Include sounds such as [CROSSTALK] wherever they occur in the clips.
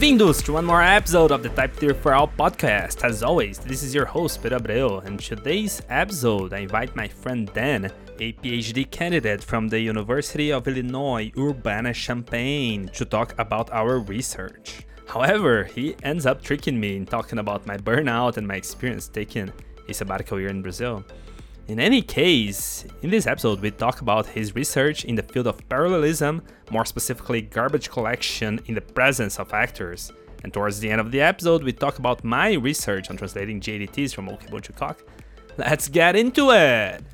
Bem-vindos to one more episode of the Type Theory for All podcast. As always, this is your host, Pedro Abreu, and today's episode, I invite my friend Dan, a PhD candidate from the University of Illinois Urbana-Champaign, to talk about our research. However, he ends up tricking me in talking about my burnout and my experience taking a sabbatical year in Brazil. In any case, in this episode, we talk about his research in the field of parallelism, more specifically, garbage collection in the presence of actors. And towards the end of the episode, we talk about my research on translating GADTs from Okibunchu Coq. Let's get into it!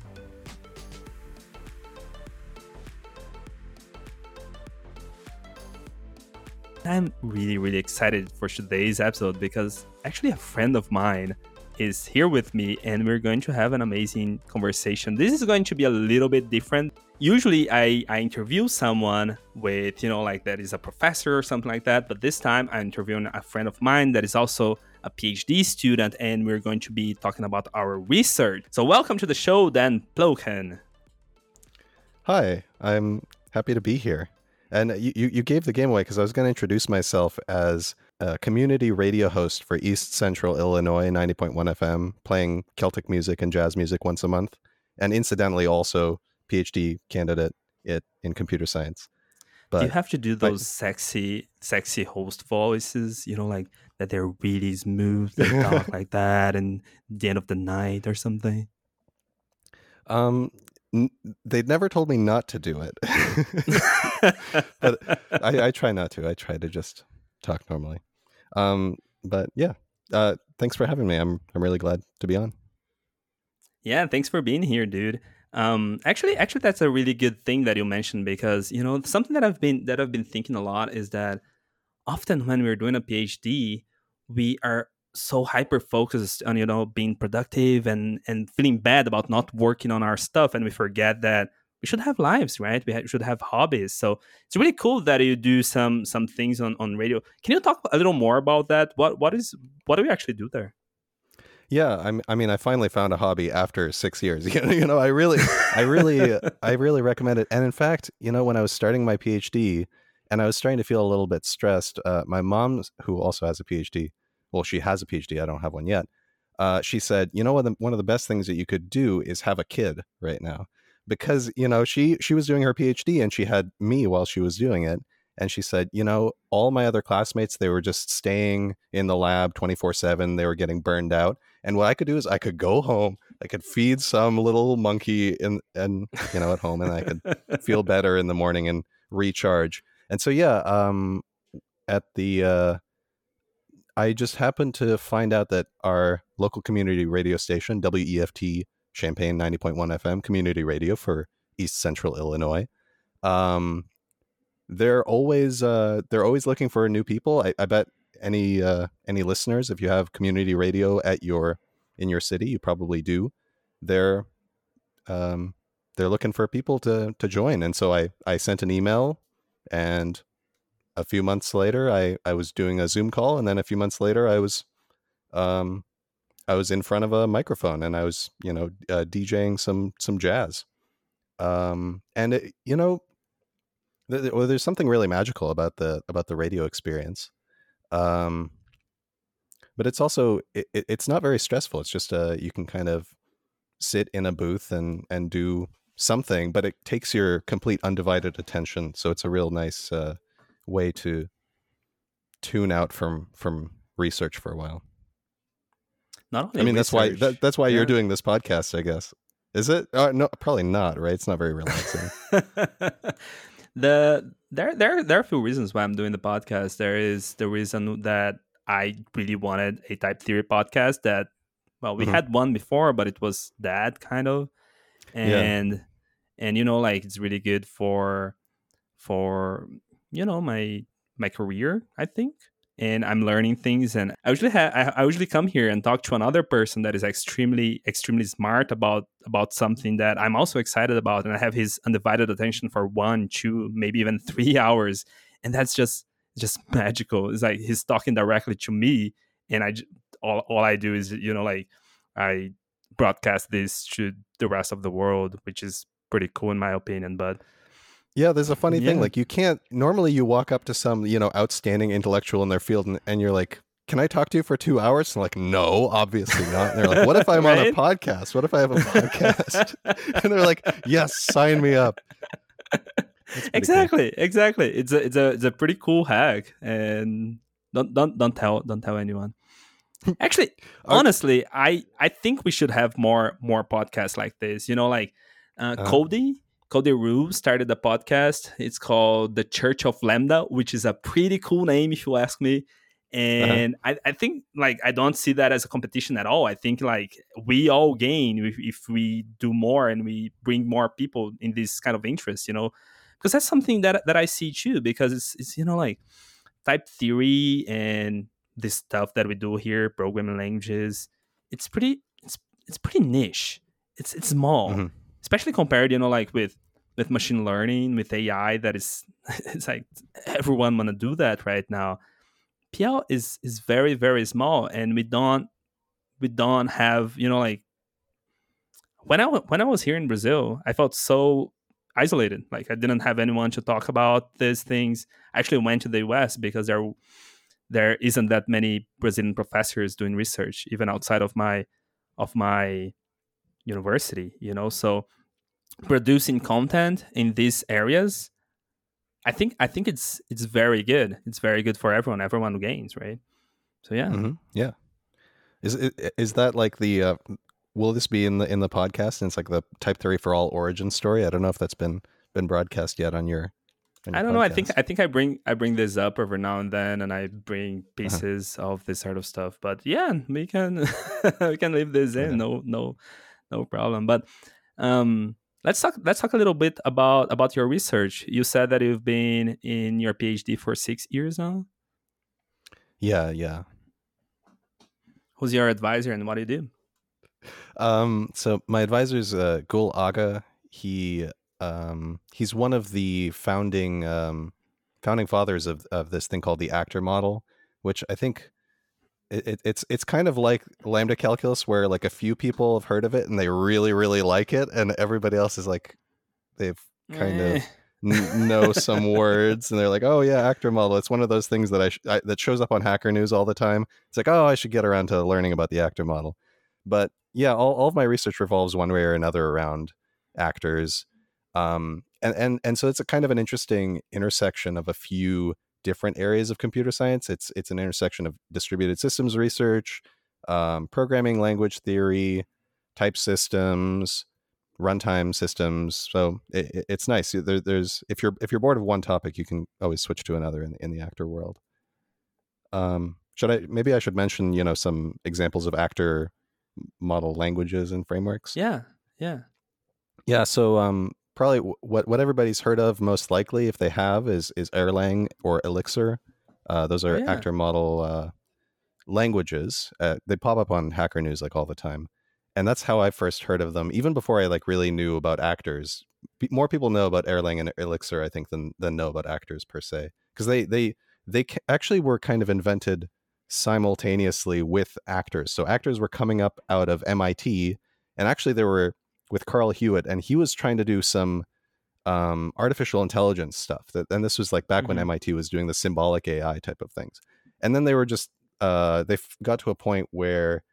I'm really, really excited for today's episode because actually a friend of mine is here with me and we're going to have an amazing conversation. This is going to be a little bit different. Usually I, I interview someone with, you know, like that is a professor or something like that, but this time I'm interviewing a friend of mine that is also a PhD student and we're going to be talking about our research. So welcome to the show, Dan Plyukhin. Hi, I'm happy to be here. And you, you gave the game away because I was going to introduce myself as a community radio host for East Central Illinois 90.1 FM, playing Celtic music and jazz music once a month, and incidentally also PhD candidate it in computer science. But you have to do those sexy, sexy host voices, you know, like that they're really smooth, they talk like that, and the end of the night or something. Um, they'd never told me not to do it, [LAUGHS] but I, I try not to. I try to just talk normally. Um, but yeah, uh, thanks for having me. I'm I'm really glad to be on. Yeah, thanks for being here, dude. Um, actually, actually, that's a really good thing that you mentioned because you know something that I've been that I've been thinking a lot is that often when we're doing a PhD, we are so hyper focused on you know being productive and and feeling bad about not working on our stuff, and we forget that we should have lives, right? We, ha- should have hobbies. So it's really cool that you do some some things on on radio. Can you talk a little more about that? What what is what do we actually do there? Yeah, I'm, I mean, I finally found a hobby after six years. [LAUGHS] You know, I really, I really, I really recommend it. And in fact, you know, when I was starting my PhD, and I was starting to feel a little bit stressed, uh, my mom, who also has a PhD, well, she has a PhD. I don't have one yet. Uh, she said, you know what? One of the best things that you could do is have a kid right now because you know she she was doing her phd and she had me while she was doing it and she said you know all my other classmates they were just staying in the lab 24/7 they were getting burned out and what i could do is i could go home i could feed some little monkey in and you know at home and i could feel [LAUGHS] better in the morning and recharge and so yeah um at the uh I just happened to find out that our local community radio station, WEFT Champaign 90.1 FM community radio for East Central Illinois. Um, they're always uh, they're always looking for new people. I, I bet any uh, any listeners, if you have community radio at your in your city, you probably do. They're um, they're looking for people to to join, and so I I sent an email, and a few months later, I I was doing a Zoom call, and then a few months later, I was um, I was in front of a microphone and I was, you know, uh, DJing some some jazz. Um, and it, you know, th- well, there's something really magical about the about the radio experience. Um, but it's also it, it's not very stressful. It's just uh, you can kind of sit in a booth and and do something, but it takes your complete undivided attention. So it's a real nice uh, way to tune out from from research for a while. Not only I mean, research. that's why that, that's why yeah. you're doing this podcast, I guess. Is it? Uh, no, probably not. Right? It's not very relaxing. [LAUGHS] the there there there are a few reasons why I'm doing the podcast. There is the reason that I really wanted a type theory podcast. That well, we mm-hmm. had one before, but it was that kind of, and yeah. and you know, like it's really good for for you know my my career. I think and I'm learning things. And I usually have I, usually come here and talk to another person that is extremely extremely smart about about something that I'm also excited about, and I have his undivided attention for one, two, maybe even [LAUGHS] three hours, and that's just just [LAUGHS] magical. It's like he's talking directly to me, and I all all I do is you know like I broadcast this to the rest of the world, which is pretty cool in my opinion. But Yeah, there's a funny thing. Like you can't normally you walk up to some, you know, outstanding intellectual in their field and, and you're like, Can I talk to you for two hours? And like, no, obviously not. And they're like, What if [LAUGHS] I'm on a podcast? What if I have a podcast? [LAUGHS] [LAUGHS] and they're like, Yes, sign me up. Pretty cool. exactly, exactly. It's a it's a it's a pretty cool hack, and don't don't don't tell don't tell anyone. Actually, honestly, I I think we should have more more podcasts like this. You know, like uh, Uh-huh. Cody Cody Rube started a podcast. It's called the Church of Lambda, which is a pretty cool name if you ask me. And I, I think like I don't see that as a competition at all. I think like we all gain if, if we do more and we bring more people in this kind of interest, you know, because that's something that that I see too. Because it's it's you know like type theory and this stuff that we do here, programming languages. It's pretty it's it's pretty niche. It's it's small, Mhm. Especially compared you know like with with machine learning with AI. That is [LAUGHS] it's like everyone want to do that right now. PL is is very very small, and we don't we don't have you know like when I when I was here in Brazil, I felt so isolated. Like I didn't have anyone to talk about these things. I actually went to the US because there there isn't that many Brazilian professors doing research, even outside of my of my university. You know, so producing content in these areas, I think I think it's it's very good. It's very good for everyone. Everyone gains, right? So yeah. Mhm. Yeah. Is is that like the uh, will this be in the in the podcast and it's like the type theory for all origin story? I don't know if that's been been broadcast yet on your, on I don't know. I think. I think I bring I bring this up every now and then, and I bring Uh-huh. pieces of this sort of stuff. But yeah, we can [LAUGHS] we can leave this in. No no no problem. But um, let's talk let's talk a little bit about about your research. You said that you've been in your PhD for six years now. Yeah, yeah. Who's your advisor and what do you do? Um, so my advisor is uh, Gul Agha. He um, he's one of the founding um, founding fathers of of this thing called the actor model, which I think it, it, it's it's kind of like lambda calculus, where like a few people have heard of it and they really really like it, and everybody else is like they've kind of Eh, n- know some [LAUGHS] words and they're like oh yeah actor model. It's one of those things that I, sh- I that shows up on hacker news all the time. It's like oh i should get around to learning about the actor model. But yeah all, all of my research revolves one way or another around actors um and and and so it's a kind of an interesting intersection of a few different areas of computer science it's it's an intersection of distributed systems research um, programming language theory type systems runtime systems. So it, it- it's nice. There, there's if you're if you're bored of one topic, you can always switch to another in, in the actor world. Um, should I maybe I should mention you know some examples of actor model languages and frameworks? yeah, yeah. Yeah. So um, probably what what everybody's heard of most likely, if they have, is is Erlang or Elixir. Uh, those are yeah. actor model uh, languages. Uh, they pop up on Hacker News like all the time, and that's how I first heard of them. Even before I like really knew about actors, more people know about Erlang and Elixir, I think, than than know about actors per se, because they they they ca- actually were kind of invented simultaneously with actors. So actors were coming up out of MIT, and actually there were with Carl Hewitt, and he was trying to do some um, artificial intelligence stuff. That and this was like back when Mhm. MIT was doing the symbolic AI type of things, and then they were just uh, they got to a point where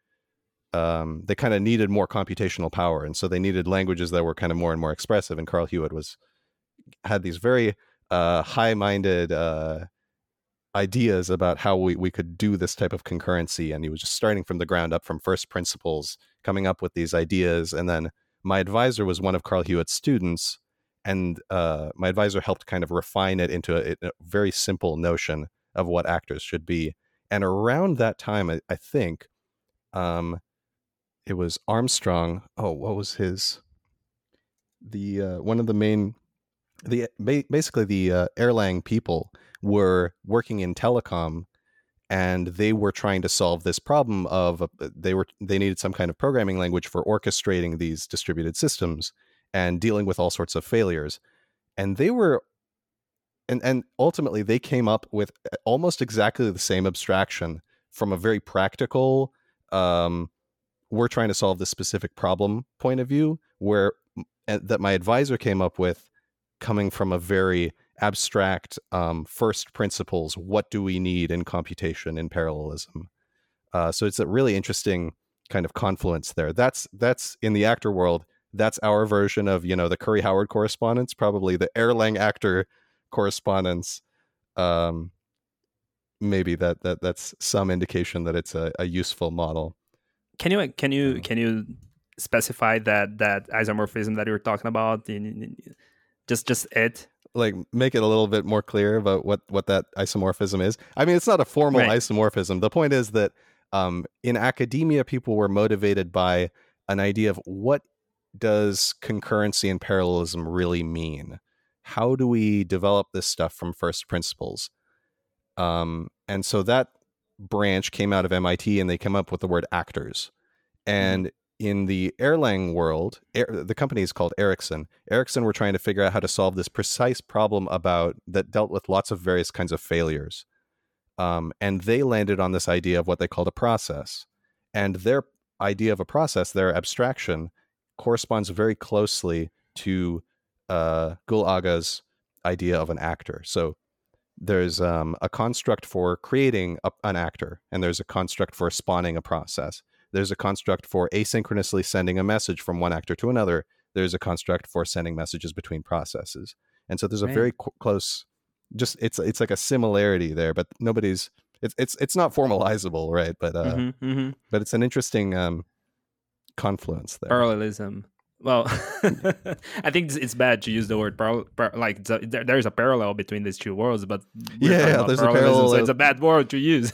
um, they kind of needed more computational power, and so they needed languages that were kind of more and more expressive. And Carl Hewitt was had these very uh, high-minded uh, ideas about how we, we could do this type of concurrency, and he was just starting from the ground up, from first principles, coming up with these ideas. And then my advisor was one of Carl Hewitt's students, and uh, my advisor helped kind of refine it into a, a very simple notion of what actors should be. And around that time, I, I think, um, it was Armstrong. Oh, what was his? The uh, one of the main, the basically the uh, Erlang people were working in telecom, and they were trying to solve this problem of uh, they were they needed some kind of programming language for orchestrating these distributed systems and dealing with all sorts of failures, and they were. And, and ultimately, they came up with uh, almost exactly the same abstraction from a very practical um, we're trying to solve this specific problem point of view where that my advisor came up with coming from a very abstract um, first principles. What do we need in computation in parallelism? Uh, so it's a really interesting kind of confluence there. That's that's in the actor world. That's our version of you know the Curry Howard correspondence, probably the Erlang actor correspondence. Um, maybe that that that's some indication that it's a, a useful model. Can you can you can you specify that that isomorphism that you were talking about in, in just just it like make it a little bit more clear about what what that isomorphism is. I mean it's not a formal right. isomorphism. The point is that um, in academia people were motivated by an idea of what does concurrency and parallelism really mean? How do we develop this stuff from first principles? Um, and so that branch came out of mit and they came up with the word actors. Mm-hmm. and in the Erlang world, the company is called Ericsson. Ericsson were trying to figure out how to solve this precise problem about that dealt with lots of various kinds of failures. Um, and they landed on this idea of what they called a process. And their idea of a process, their abstraction, corresponds very closely to uh, Gul Agha's idea of an actor. So there's um, a construct for creating a, an actor, and there's a construct for spawning a process. There's a construct for asynchronously sending a message from one actor to another. There's a construct for sending messages between processes. And so there's a right. very qu- close just it's it's like a similarity there, but nobody's it's it's it's not formalizable, right? But uh mm-hmm, mm-hmm. but it's an interesting um confluence there. Parallelism. Well, [LAUGHS] I think it's bad to use the word par- par- like there, there's a parallel between these two worlds, but yeah, there's a parallel. So it's a bad word to use.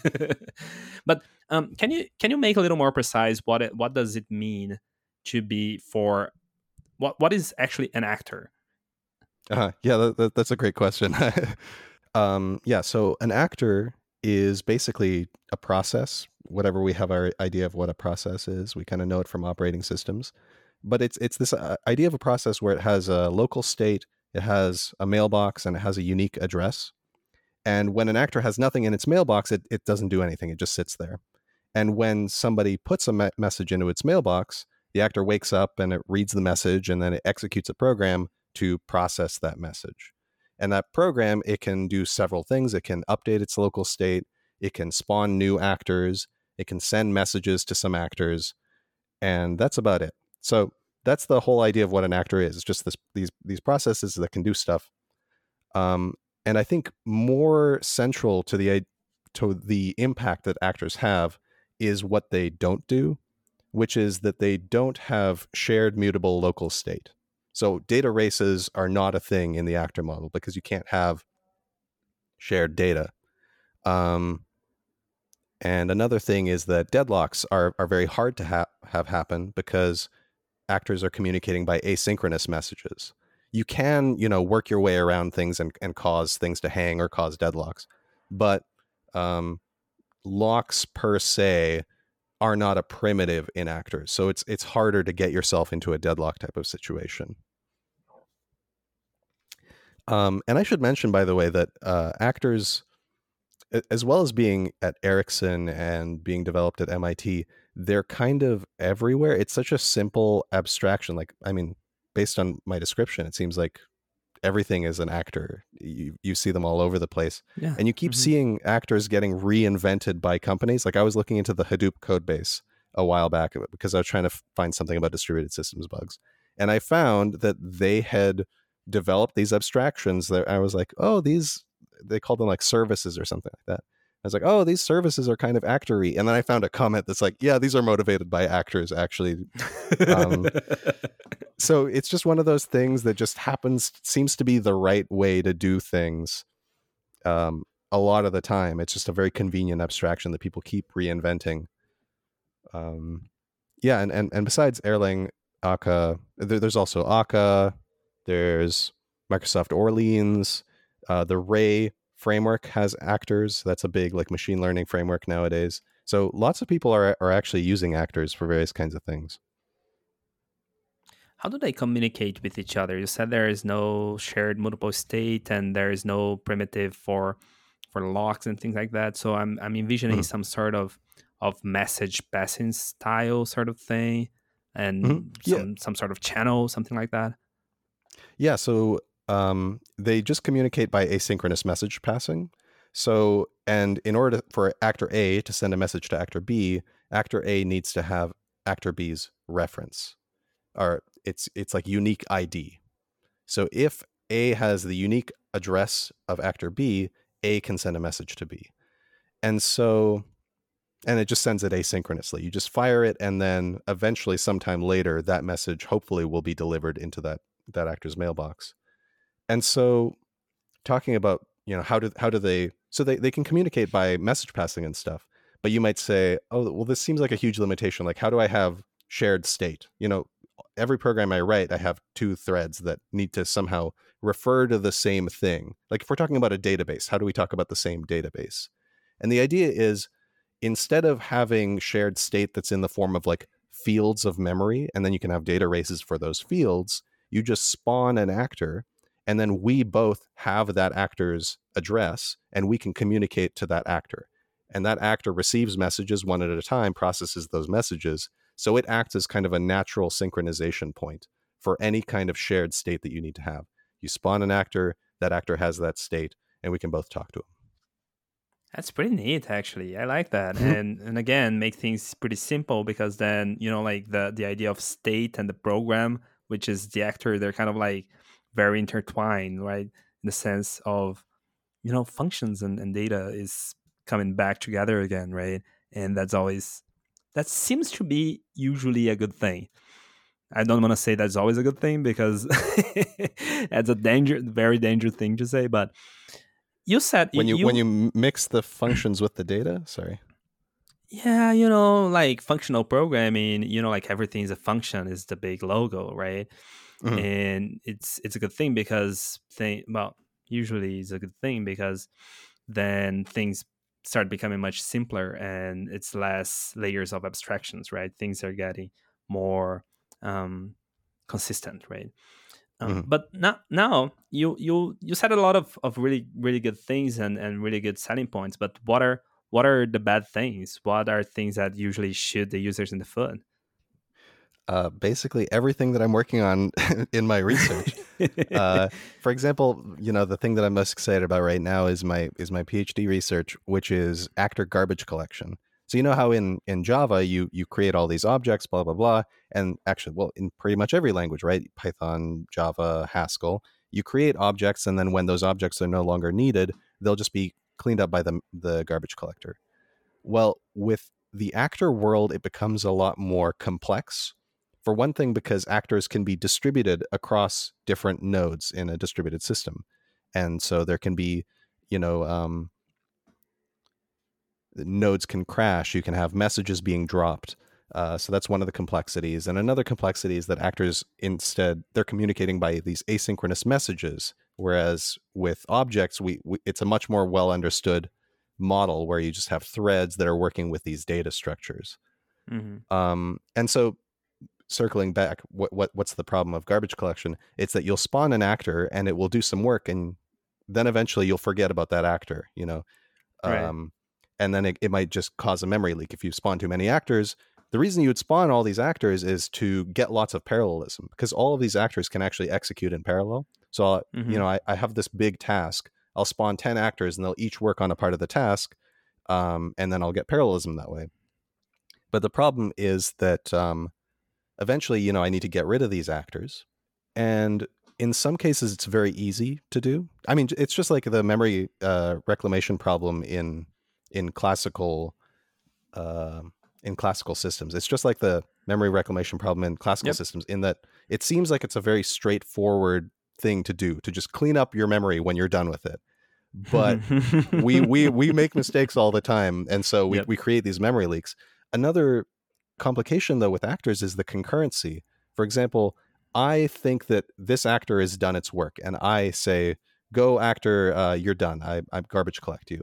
[LAUGHS] but um, can you can you make a little more precise what it, what does it mean to be for what what is actually an actor? Uh, yeah, that, that, that's a great question. [LAUGHS] um, yeah, so an actor is basically a process. Whatever we have our idea of what a process is, we kind of know it from operating systems but it's it's this uh, idea of a process where it has a local state, it has a mailbox, and it has a unique address. And when an actor has nothing in its mailbox, it, it doesn't do anything. It just sits there. And when somebody puts a me- message into its mailbox, the actor wakes up and it reads the message and then it executes a program to process that message. And that program, it can do several things. It can update its local state, it can spawn new actors, it can send messages to some actors, and that's about it. So that's the whole idea of what an actor is. It's just this these these processes that can do stuff. Um, and I think more central to the to the impact that actors have is what they don't do, which is that they don't have shared mutable local state. So data races are not a thing in the actor model because you can't have shared data. Um, and another thing is that deadlocks are are very hard to ha- have happen because actors are communicating by asynchronous messages. You can, you know, work your way around things and, and cause things to hang or cause deadlocks, but um, locks per se are not a primitive in actors. So it's it's harder to get yourself into a deadlock type of situation. Um, and I should mention, by the way, that uh, actors, as well as being at Ericsson and being developed at MIT, they're kind of everywhere. It's such a simple abstraction. Like, I mean, based on my description, it seems like everything is an actor. You you see them all over the place. Yeah. And you keep mm-hmm. seeing actors getting reinvented by companies. Like I was looking into the Hadoop code base a while back uh, because I was trying to find something about distributed systems bugs. And I found that they had developed these abstractions that I was like, oh, these they called them like services or something like that. I was like, oh, these services are kind of actory. And then I found a comment that's like, yeah, these are motivated by actors, actually. Um, [LAUGHS] so it's just one of those things that just happens, seems to be the right way to do things um, a lot of the time. It's just a very convenient abstraction that people keep reinventing. Um, yeah, and, and, and besides Erlang, Akka, there, there's also Akka, there's Microsoft Orleans, uh, the Ray framework has actors. That's a big like machine learning framework nowadays. So lots of people are are actually using actors for various kinds of things. How do they communicate with each other? You said there is no shared mutable state and there is no primitive for for locks and things like that. So I'm I'm envisioning mm-hmm. some sort of of message passing style sort of thing and mm-hmm. yeah. some some sort of channel, something like that. Yeah, so um, they just communicate by asynchronous message passing. So, and in order to, for actor A to send a message to actor B, actor A needs to have actor B's reference, or it's it's like unique ID. So if A has the unique address of actor B, A can send a message to B, and so, and it just sends it asynchronously. You just fire it, and then eventually, sometime later, that message hopefully will be delivered into that that actor's mailbox. And so, talking about you know how do how do they so they, they can communicate by message passing and stuff but you might say oh well this seems like a huge limitation like how do i have shared state? You know every program i write i have two threads that need to somehow refer to the same thing. Like if we're talking about a database how do we talk about the same database? And the idea is instead of having shared state that's in the form of like fields of memory and then you can have data races for those fields you just spawn an actor and then we both have that actor's address and we can communicate to that actor. And that actor receives messages one at a time processes those messages so it acts as kind of a natural synchronization point for any kind of shared state that you need to have. You spawn an actor that actor has that state and we can both talk to him that's pretty neat actually. I like that mm-hmm. and and again make things pretty simple because then you know like the the idea of state and the program which is the actor they're kind of like very intertwined, right? In the sense of, you know, functions and, and data is coming back together again, right? And that's always, that seems to be usually a good thing. I don't want to say that's always a good thing because [LAUGHS] that's a danger, very dangerous thing to say. But you said when you, you when you mix the functions with the data. Sorry. Yeah, you know, like functional programming. You know, like everything is a function is the big logo, right? Mm-hmm. and it's it's a good thing because thing well usually it's a good thing because then things start becoming much simpler and it's less layers of abstractions right things are getting more um, consistent right um, mm-hmm. but now now you you you said a lot of, of really really good things and, and really good selling points but what are what are the bad things what are things that usually shoot the users in the foot uh, basically everything that I'm working on [LAUGHS] in my research. uh, [LAUGHS] for example, you know the thing that I'm most excited about right now is my is my PhD research, which is actor garbage collection. So you know how in in Java you you create all these objects, blah blah blah, and actually, well, in pretty much every language, right? Python, Java, Haskell, you create objects, and then when those objects are no longer needed, they'll just be cleaned up by the the garbage collector. Well, with the actor world, it becomes a lot more complex for one thing, because actors can be distributed across different nodes in a distributed system. And so there can be, you know, um, nodes can crash. You can have messages being dropped. Uh, so that's one of the complexities. And another complexity is that actors instead they're communicating by these asynchronous messages, whereas with objects, we, we it's a much more well understood model where you just have threads that are working with these data structures. Mm-hmm. Um, and so circling back, what, what what's the problem of garbage collection? It's that you'll spawn an actor and it will do some work, and then eventually you'll forget about that actor. You know, right. um, and then it, it might just cause a memory leak if you spawn too many actors. The reason you would spawn all these actors is to get lots of parallelism because all of these actors can actually execute in parallel. So, mm-hmm. you know, I, I have this big task. I'll spawn 10 actors and they'll each work on a part of the task. Um, and then I'll get parallelism that way. But the problem is that um, eventually, you know, I need to get rid of these actors. And in some cases, it's very easy to do. I mean, it's just like the memory uh, reclamation problem in in classical uh, in classical systems. It's just like the memory reclamation problem in classical yep. systems in that it seems like it's a very straightforward thing to do to just clean up your memory when you're done with it. But we we we [LAUGHS] make mistakes all the time, and so we, yep. we create these memory leaks. Another complication though with actors is the concurrency. For example, I think that this actor has done its work, and I say, "Go, actor, uh, you're done. I, I garbage collect you."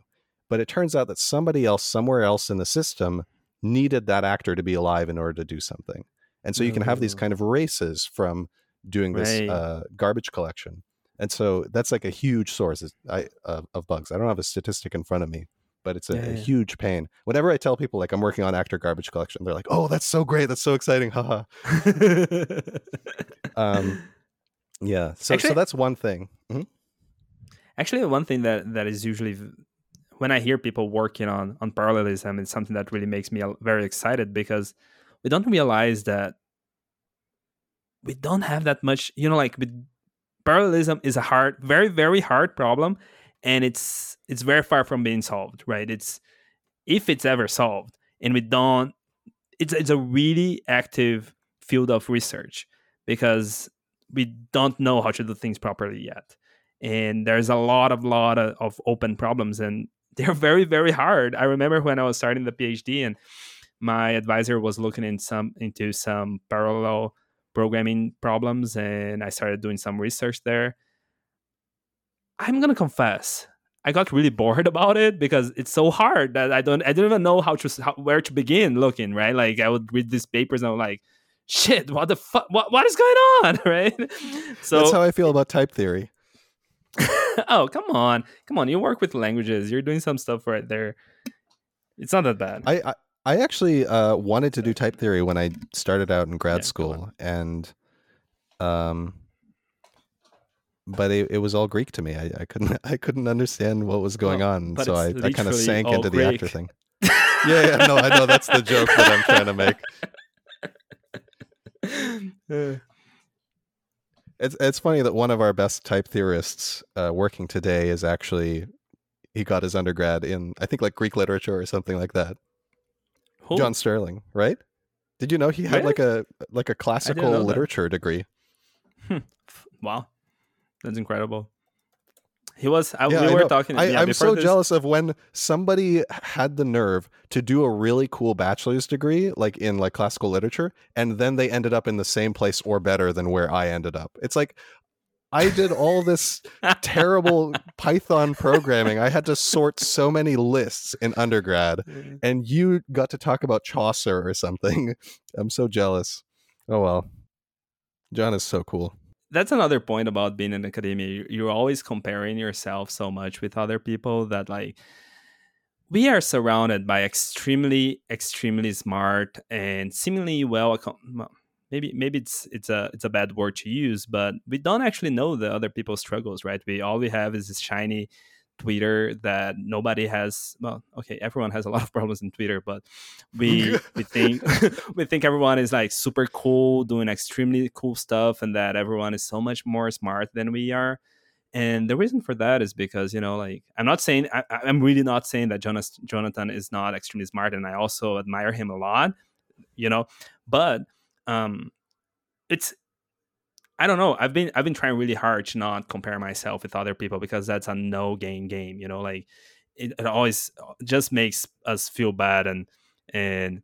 But it turns out that somebody else, somewhere else in the system, needed that actor to be alive in order to do something, and so you can have these kind of races from doing this right. uh, garbage collection. And so that's like a huge source of, of bugs. I don't have a statistic in front of me, but it's a, yeah, a huge pain. Whenever I tell people like I'm working on actor garbage collection, they're like, "Oh, that's so great! That's so exciting!" Haha. [LAUGHS] um, Yeah. So Actually- so that's one thing. Mhm. Actually, one thing that that is usually when I hear people working on on parallelism, it's something that really makes me very excited because we don't realize that we don't have that much. You know, like with parallelism is a hard, very very hard problem, and it's it's very far from being solved. Right? It's if it's ever solved, and we don't. It's it's a really active field of research because we don't know how to do things properly yet and there's a lot of lot of, of open problems and [LAUGHS] they're very very hard i remember when i was starting the phd and my advisor was looking in some into some parallel programming problems and i started doing some research there i'm gonna confess i got really bored [LAUGHS] about it because it's so hard that i don't i don't even know how to how, where to begin looking right like i would read these papers and i'm like shit what the fuck what, what is going on [LAUGHS] right so that's how I feel about type theory. [LAUGHS] oh, come on. Come on. You work with languages. You're doing some stuff right there. It's not that bad. I I, I actually uh, wanted to do type theory when I started out in grad Yeah, school, and um, but it, it was all Greek to me. I, I couldn't [LAUGHS] I couldn't understand what was going Well, on, so I, I kind of sank into the actor thing. Yeah, yeah, no, I know that's the joke that I'm trying to make. [LAUGHS] Uh, It's it's funny that one of our best type theorists uh, working today is actually he got his undergrad in I think like Greek literature or something like that. who? Jon Sterling, right? Did you know he had like a like a classical know that. literature degree? Wow. That's incredible. He was, I, Yeah, we I were know. talking. I, yeah, I'm so this- jealous of when somebody had the nerve to do a really cool bachelor's degree, like in like classical literature, and then they ended up in the same place or better than where I ended up. It's like I did all this terrible [LAUGHS] Python programming. I had to sort so many lists in undergrad, and you got to talk about Chaucer or something. [LAUGHS] I'm so jealous. Oh well. Jon is so cool. That's another point about being in academia. You- You're always comparing yourself so much with other people that, like, we are surrounded by extremely, extremely smart and seemingly well, Maybe, maybe it's it's a it's a bad word to use, but we don't actually know the other people's struggles, right? We all we have is this shiny Twitter that nobody has. Well, okay, everyone has a lot of problems in Twitter, but we [LAUGHS] we think [LAUGHS] we think everyone is like super cool, doing extremely cool stuff, and that everyone is so much more smart than we are. And the reason for that is because you know, like I'm not saying I, I'm really not saying that Jonas, Jonathan is not extremely smart, and I also admire him a lot, you know. But um, it's I don't know. I've been I've been trying really hard to not compare myself with other people because that's a no gain game. You know, like it, it always uh, just makes us feel bad and and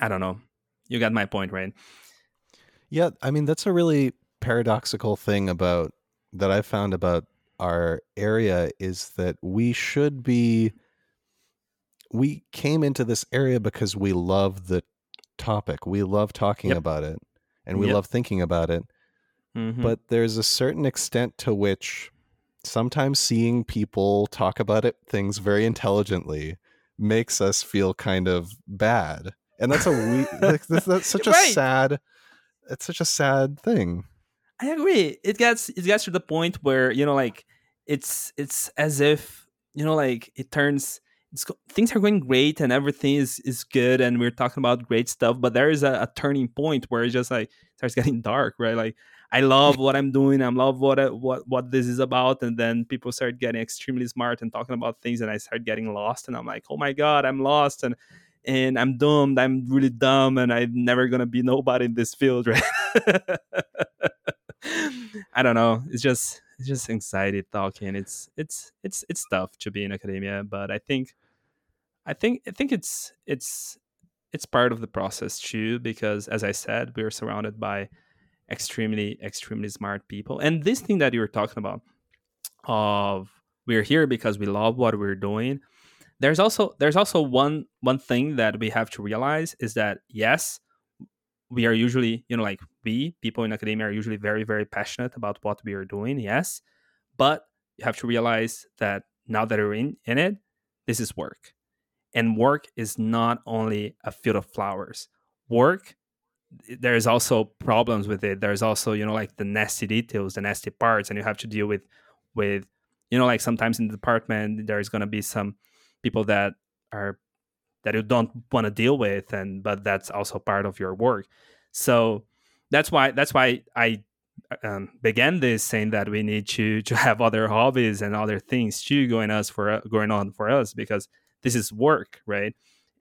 I don't know. You got my point, right? Yeah, I mean that's a really paradoxical thing about that I found about our area is that we should be we came into this area because we love the topic. We love talking Yep. about it and we Yep. love thinking about it. Mhm. But there's a certain extent to which sometimes seeing people talk about it things very intelligently makes us feel kind of bad. And that's a we [LAUGHS] like, that's, that's such a Right. sad it's such a sad thing. I agree. It gets it gets to the point where you know, like it's it's as if you know, like it turns. It's, things are going great and everything is is good and we're talking about great stuff, but there is a, a turning point where it just like starts [LAUGHS] getting dark, right? Like I love what I'm doing, I love what what what this is about, and then people start getting extremely smart and talking about things, and I start getting lost, and I'm like, oh my god, I'm lost, and and I'm doomed. I'm really dumb, and I'm never gonna be nobody in this field, [LAUGHS] right? I don't know. It's just it's just anxiety talking. It's it's it's it's tough to be in academia, but I think I think I think it's it's it's part of the process too because as I said, we're surrounded by extremely extremely smart people. And this thing that you were talking about of we're here because we love what we're doing. There's also there's also one one thing that we have to realize is that yes, we are usually, you know, like we people in academia are usually very, very passionate about what we are doing, yes. But you have to realize that now that you're in, in it, this is work. And work is not only a field of flowers. Work there's also problems with it. There's also you know like the nasty details the nasty parts and you have to deal with with you know like sometimes in the department there's going to be some people that are that you don't want to deal with and but that's also part of your work. So that's why that's why i um, began this saying that we need to [LAUGHS] to have other hobbies and other things too going us for going on for us because this is work right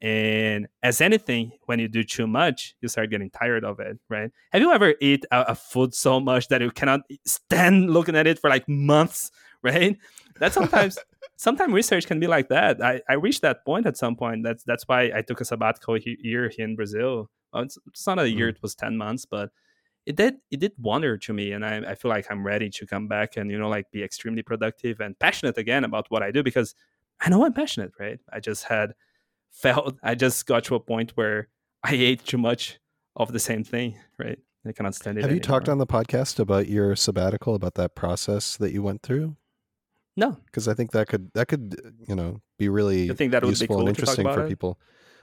and as anything, when you do too much, you start getting tired of it, right? Have you ever eat a, a, food so much that you cannot stand looking at it for like months, [LAUGHS] right? That sometimes [LAUGHS] sometimes research can be like that. I, I reached that point at some point. That's that's why I took a sabbatical year here in Brazil. Well, it's, it's, not a year; mm. it was ten months, but it did it did wonder to me, and I, I feel like I'm ready to come back and you know like be extremely productive and passionate again about what I do because I know I'm passionate, right? I just had felt [LAUGHS] I just got to a point where I ate too much of the same thing, right? I cannot stand it. Have you anymore. talked on the podcast about your sabbatical, about that process that you went through? No, because I think that could that could you know be really you think that would be cool and interesting for it? people.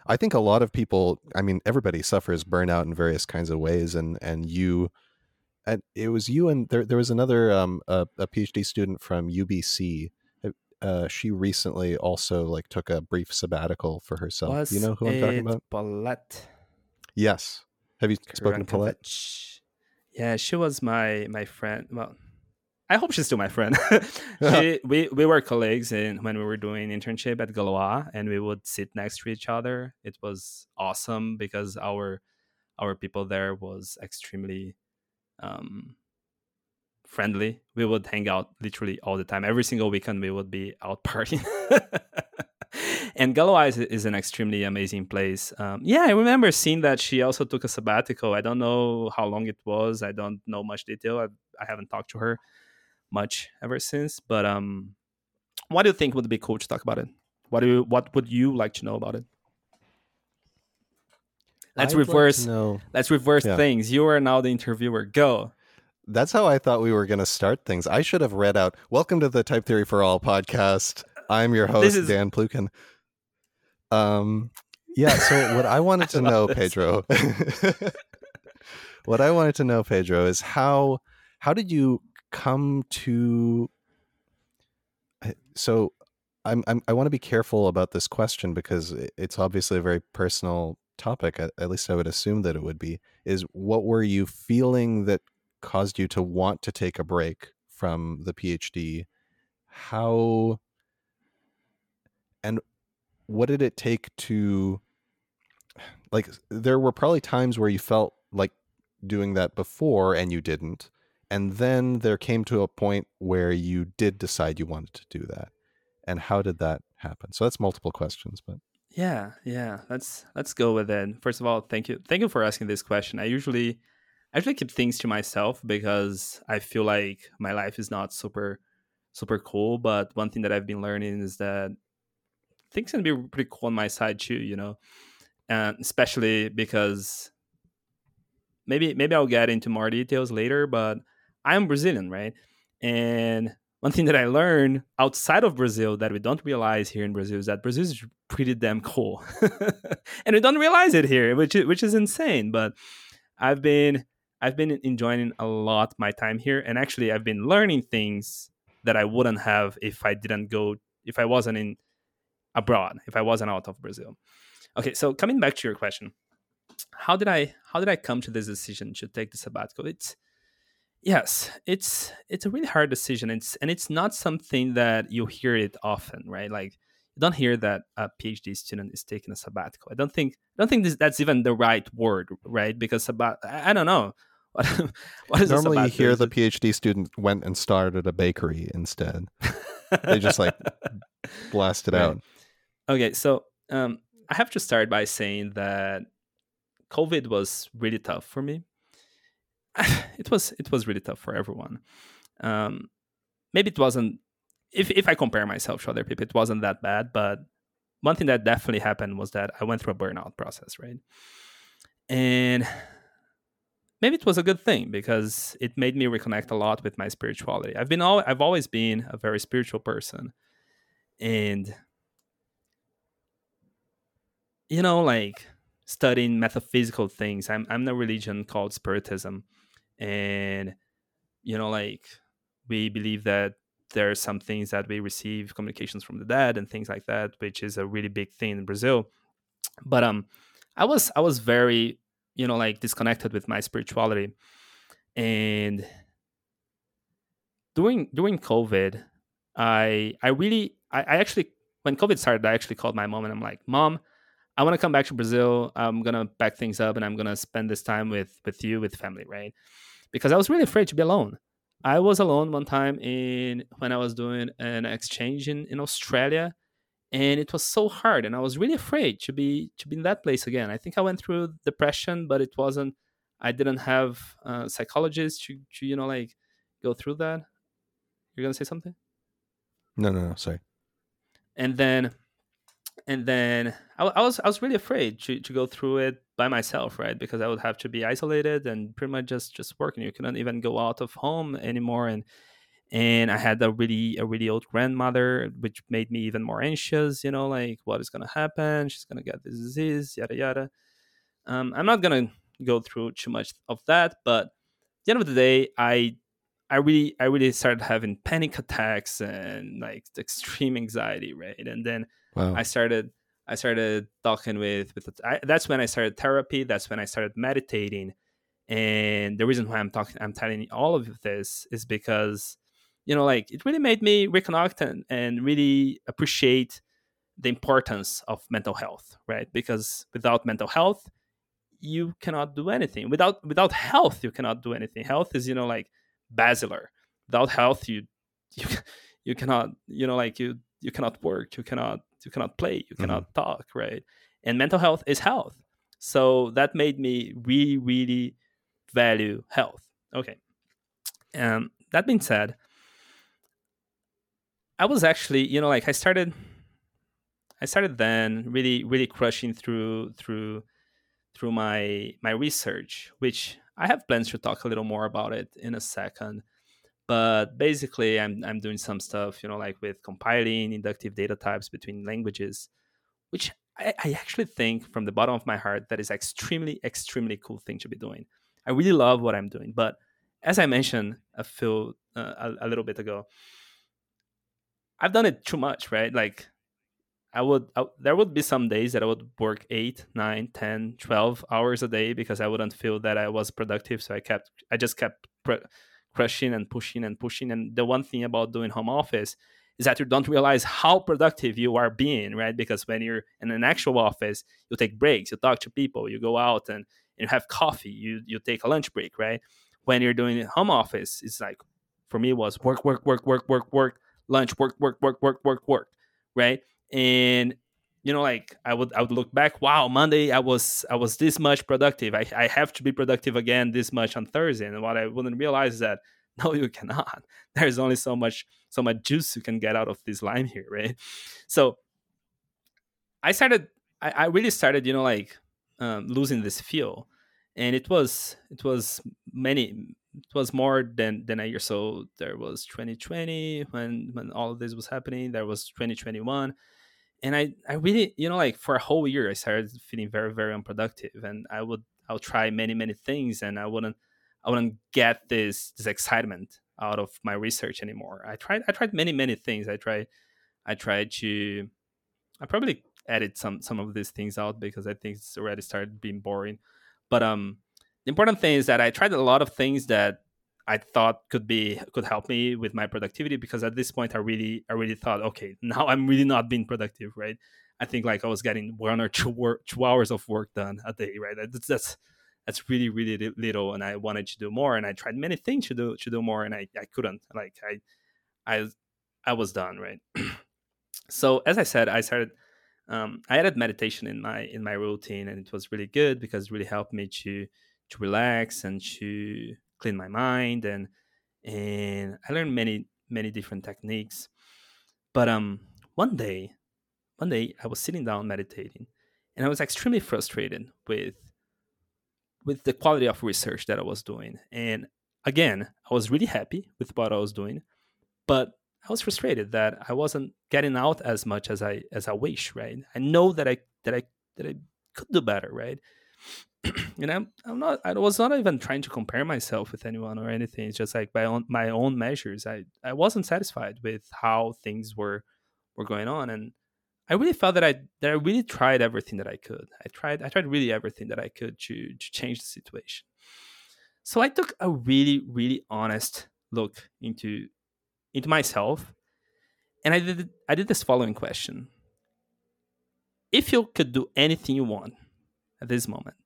I think a lot of people. I mean, everybody suffers burnout in various kinds of ways, and and you, and it was you and there there was another um a, a PhD student from UBC uh, she recently also like took a brief sabbatical for herself. Was you know who I'm talking about? Paulette. Yes. Have you spoken to Paulette? Yeah, she was my my friend. Well, I hope she's still my friend. [LAUGHS] [LAUGHS] she, we we were colleagues in when we were doing internship at Galois, and we would sit next to each other. It was awesome because our our people there was extremely um, friendly. We would hang out literally all the time. Every single weekend, we would be out [LAUGHS] partying. and Galois is, is, an extremely amazing place. Um, yeah, I remember seeing that she also took a sabbatical. I don't know how long it was. I don't know much detail. I, I haven't talked to her much ever since. But um, what do you think would be cool to talk about it? What do you, what would you like to know about it? Let's I'd reverse. Like let's reverse yeah. things. You are now the interviewer. Go that's how I thought we were going to start things. I should have read out Welcome to the Type Theory for All podcast. I'm your host, is... Dan Plyukhin. Um, yeah, so what I [LAUGHS] wanted to I know, this. Pedro, [LAUGHS] what I wanted to know, Pedro, is how how did you come to so I'm, I'm i want to be careful about this question because it's obviously a very personal topic at, at least i would assume that it would be is what were you feeling that caused you to want to take a break from the PhD? How and what did it take to like there were probably times where you felt like doing that before and you didn't and then there came to a point where you did decide you wanted to do that and how did that happen so that's multiple questions but yeah yeah let's let's go with it first of all thank you thank you for asking this question i usually I actually keep things to myself because I feel like my life is not super super cool. But one thing that I've been learning is that things can be pretty cool on my side too, you know, and especially because maybe maybe I'll get into more details later. But I'm Brazilian, right? And one thing that I learned outside of Brazil that we don't realize here in Brazil is that Brazil is pretty damn cool, [LAUGHS] and we don't realize it here, which is, which is insane. But I've been I've been enjoying a lot my time here, and actually, I've been learning things that I wouldn't have if I didn't go, if I wasn't in abroad, if I wasn't out of Brazil. Okay, so coming back to your question, how did I how did I come to this decision to take the sabbatical? It's yes, it's it's a really hard decision. It's and it's not something that you hear it often, right? Like you don't hear that a PhD student is taking a sabbatical. I don't think I don't think this, that's even the right word, right? Because about I, I don't know what, [LAUGHS] what is Normally, you hear the PhD student went and started a bakery instead. they just like [LAUGHS] blasted right. out. Okay, so um, I have to start by saying that COVID was really tough for me. [SIGHS] it was it was really tough for everyone. Um, maybe it wasn't. If if I compare myself to other people, it wasn't that bad. But one thing that definitely happened was that I went through a burnout process, right? And maybe it was a good thing because it made me reconnect a lot with my spirituality. I've been all I've always been a very spiritual person. And you know, like studying metaphysical things. I'm I'm in a religion called Spiritism, and you know, like we believe that there are some things that we receive communications from the dead and things like that, which is a really big thing in Brazil. But um, I was I was very you know like disconnected with my spirituality, and during during COVID, I I really I, I actually when COVID started, I actually called my mom and I'm like, Mom, I want to come back to Brazil. I'm gonna pack things up and I'm gonna spend this time with with you, with family, right? Because I was really afraid to be alone. I was alone one time in when I was doing an exchange in, in Australia and it was so hard and I was really afraid to be to be in that place again. I think I went through depression, but it wasn't I didn't have uh, a psychologists to, to you know like go through that. You're gonna say something? No, no, no. Sorry. And then, and then I, I was I was really afraid to, to go through it by myself, right? Because I would have to be isolated and pretty much just just working. You couldn't even go out of home anymore, and and I had a really a really old grandmother, which made me even more anxious. You know, like what is gonna happen? She's gonna get this disease, yada yada. Um, I'm not gonna go through too much of that, but at the end of the day, I I really I really started having panic attacks and like extreme anxiety, right? And then wow. I started I started talking with with I, that's when I started therapy. That's when I started meditating. And the reason why I'm talking I'm telling you all of this is because you know like it really made me reconnect and, and really appreciate the importance of mental health, right? Because without mental health, you cannot do anything. Without without health, you cannot do anything. Health is you know like basilar. Without health, you [LAUGHS] you you cannot you know like you you cannot work, you cannot you cannot play, you mm-hmm. cannot talk, right? And mental health is health. So that made me really really value health. Okay. Um, that being said, I was actually, you know, like I started I started then really really crushing through through through my my research, which I have plans to talk a little more about it in a second. But basically, I'm I'm doing some stuff, you know, like with compiling inductive data types between languages, which I, I actually think from the bottom of my heart that is extremely extremely cool thing to be doing. I really love what I'm doing, but as I mentioned a few uh, a, a little bit ago, I've done it too much, right? Like I would, I, there would be some days that I would work 8, 9, 10, 12 hours a day because I wouldn't feel that I was productive. So I kept, I just kept crushing and pushing and pushing. And the one thing about doing home office is that you don't realize how productive you are being, right? Because when you're in an actual office, you take breaks, you talk to people, you go out and, and you have coffee, you, you take a lunch break, right? When you're doing home office, it's like, for me, it was work, work, work, work, work, work, lunch, work, work, work, work, work, work, right? and you know like i would i would look back wow monday i was i was this much productive. I, I have to be productive again this much on thursday. And what i wouldn't realize is that [LAUGHS] no you cannot. [LAUGHS] There's only so much so much juice you can get out of this lime here [LAUGHS] right? So i started i, I really started you know like um, losing this feel. And it was it was many it was more than than a year so there was 2020 when when all of this was happening there was 2021 and I, I really, you know, like for a whole year, I started feeling very, very unproductive, and I would, I'll try many, many things, and I wouldn't, I wouldn't get this, this excitement out of my research anymore. I tried, I tried many, many things. I tried, I tried to, I probably edit some, some of these things out because I think it's already started being boring. But um, the important thing is that I tried a lot of things that I thought could be could help me with my productivity because at this point I really I really thought okay now I'm really not being productive right? I think like I was getting one or two work, two hours of work done a day right? That's that's that's really really little and I wanted to do more and I tried many things to do to do more and I, I couldn't like I I I was done right? [CLEARS THROAT] So as I said I started um, I added meditation in my in my routine and it was really good because it really helped me to to relax and to clean my mind and and I learned many many different techniques. But um one day one day I was sitting down meditating and I was extremely frustrated with with the quality of research that I was doing. And again, I was really happy with what I was doing, but I was frustrated that I wasn't getting out as much as I as I wish, right? I know that I that I that I could do better, right? [CLEARS THROAT] and I'm, I'm not I was not even trying to compare myself with anyone or anything. It's just like by own, my own measures, I I wasn't satisfied with how things were were going on, and I really felt that I that I really tried everything that I could. I tried I tried really everything that I could to to change the situation. So I took a really really honest look into into myself, and I did I did this following question: If you could do anything you want at this moment,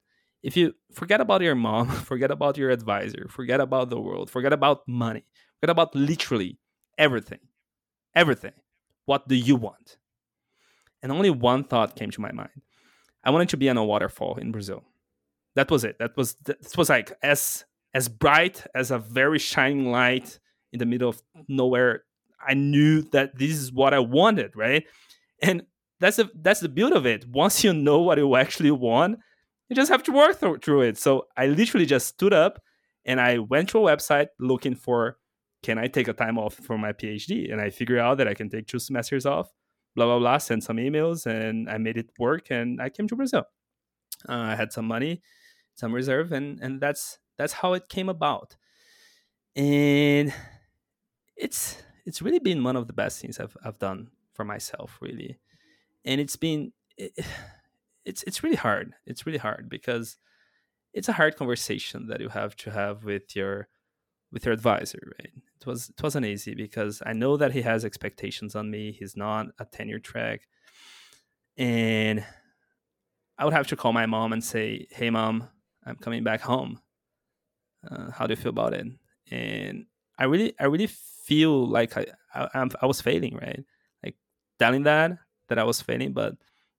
if you forget about your mom, [LAUGHS] forget about your advisor, forget about the world, forget about money, forget about literally everything, everything. What do you want? And only one thought came to my mind. I wanted to be on a waterfall in Brazil. That was it. That was that was like as as bright as a very shining light in the middle of nowhere. I knew that this is what I wanted, right? And that's the that's the beauty of it. Once you know what you actually want, you just have to work th- through it. So I literally just stood up and I went to a website looking for can I take a time off for my PhD? And I figured out that I can take two semesters off, blah, blah, blah, send some emails, and I made it work and I came to Brazil. Uh, I had some money, some reserve, and, and that's that's how it came about. And it's it's really been one of the best things I've, I've done for myself, really. And it's been. It, it's it's really hard. It's really hard because it's a hard conversation that you have to have with your with your advisor, right? It was it wasn't easy because I know that he has expectations on me. He's not a tenure track, and I would have to call my mom and say, "Hey, mom, I'm coming back home. Uh, how do you feel about it?" And I really, I really feel like I, I, I was failing, right? Like telling that that I was failing, but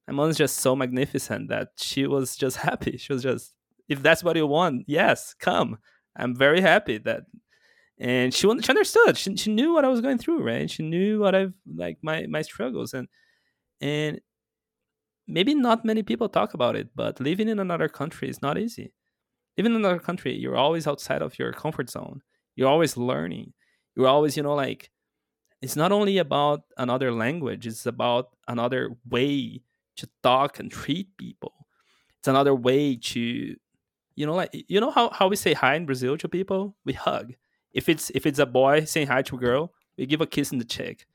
my mom's just so magnificent that she was just happy. She was just, if that's what you want, yes, come. I'm very happy that, and she she understood. She she knew what I was going through, right? She knew what I've like my my struggles and and maybe not many people talk about it, but living in another country is not easy. Living in another country, you're always outside of your comfort zone. You're always learning. You're always, you know, like it's not only about another language, it's about another way to talk and treat people. It's another way to, you know, like you know how, how we say hi in Brazil to people? We hug. If it's if it's a boy saying hi to a girl, we give a kiss in the cheek.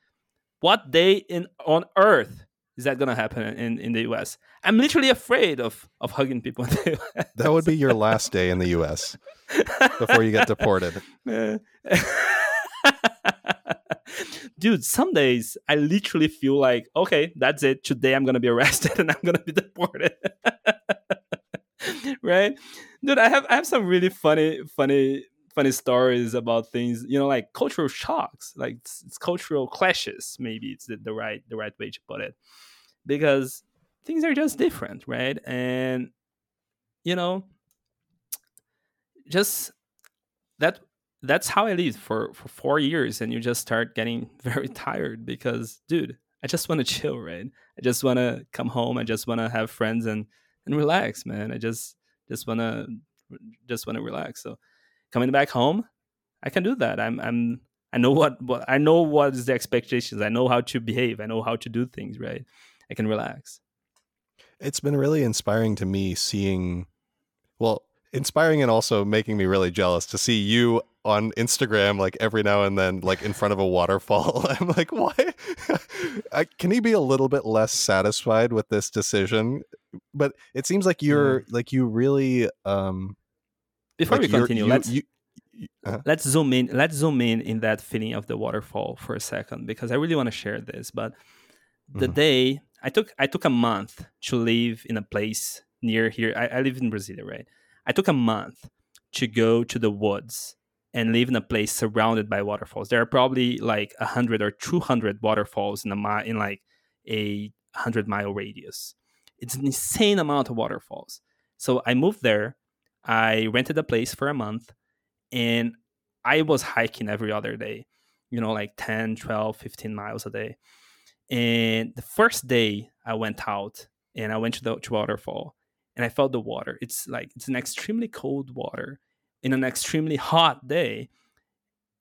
What day in on earth is that gonna happen in, in the US? I'm literally afraid of of hugging people in the [LAUGHS] US. That would be your last day in the US [LAUGHS] before you get deported. [LAUGHS] dude, some days I literally feel like, okay, that's it. Today I'm gonna be arrested [LAUGHS] and I'm gonna be deported. [LAUGHS] right? Dude, I have I have some really funny, funny, funny stories about things, you know, like cultural shocks, like it's, it's cultural clashes, maybe it's the, the right the right way to put it. Because things are just different, right? And you know, just that that's how I lived for for four years, and you just start getting [LAUGHS] very tired because, dude, I just want to chill, right? I just want to come home. I just want to have friends and and relax, man. I just just want to just want to relax. So coming back home, I can do that. I'm I'm I know what, what I know what is the expectations. I know how to behave. I know how to do things, right? I can relax. It's been really inspiring to me seeing well, inspiring and also making me really jealous to see you on Instagram like every now and then like in front of a waterfall. [LAUGHS] I'm like, why? [LAUGHS] I, can he be a little bit less satisfied with this decision? But it seems like you're like you really um before like we continue, you, let's you, uh-huh. let's zoom in let's zoom in in that feeling of the waterfall for a second because I really want to share this. But the mm-hmm. day I took I took a month to live in a place near here. I, I live in Brazil, right? I took a month to go to the woods and live in a place surrounded by waterfalls. There are probably like a hundred or two hundred waterfalls in a mi- in like a hundred mile radius. It's an insane amount of waterfalls. So I moved there. I rented a place for a month, and I was hiking every other day. You know, like 10, 12, 15 miles a day. And the first day I went out and I went to the to waterfall and I felt the water. It's like it's an extremely cold water in an extremely hot day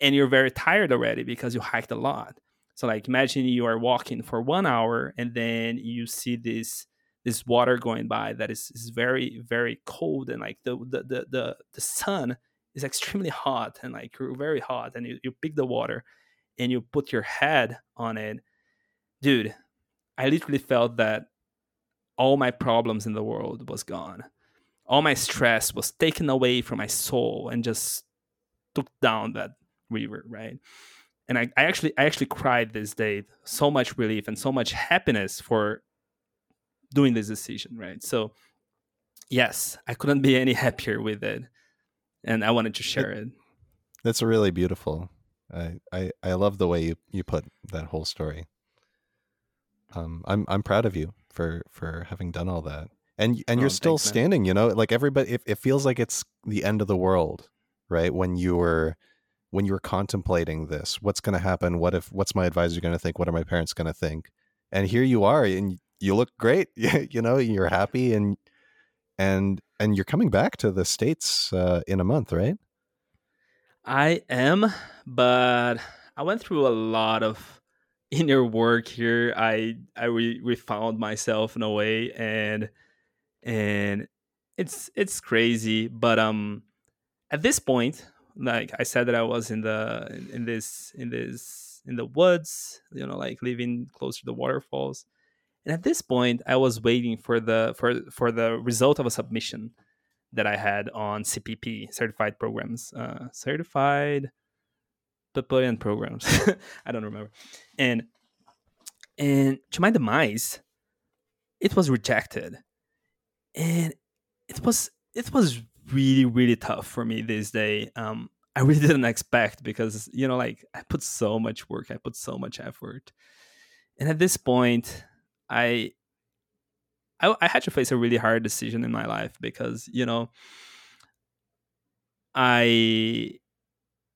and you're very tired already because you hiked a lot. So like imagine you are walking for 1 hour and then you see this this water going by that is, is very very cold and like the the the the, the sun is extremely hot and like you're very hot and you, you pick the water and you put your head on it dude i literally felt that all my problems in the world was gone. All my stress was taken away from my soul and just took down that river right? And I, I actually i actually cried this day. So much relief and so much happiness for doing this decision right? So yes i couldn't be any [LAUGHS] happier with it and i wanted to share it. that's really beautiful. I i, I love the way you, you put that whole story. Um i'm i'm proud of you for for having done all that. And and oh, you're still thanks, standing man. you know like everybody it, it feels like it's the end of the world right? When you were when you were contemplating this what's going to happen? What if what's my advisor going to think? What are my parents going to think? And here you are and you look great [LAUGHS] you know you're happy and and and you're coming back to the states uh, in a month right? I am but i went through a lot of inner work here i i re- refound myself in a way and and it's it's crazy but um at this point like i said that i was in the in, in this in this in the woods you know like living close to the waterfalls. And at this point i was waiting for the for for the result of a submission that i had on cpp certified programs uh certified Papillion programs. [LAUGHS] I don't remember. And and to my demise it was rejected. And it was it was really really tough for me this day. Um i really [LAUGHS] didn't expect because you know like i put so much work i put so much effort. And at this point i i, I had to face a really hard decision in my life because you know i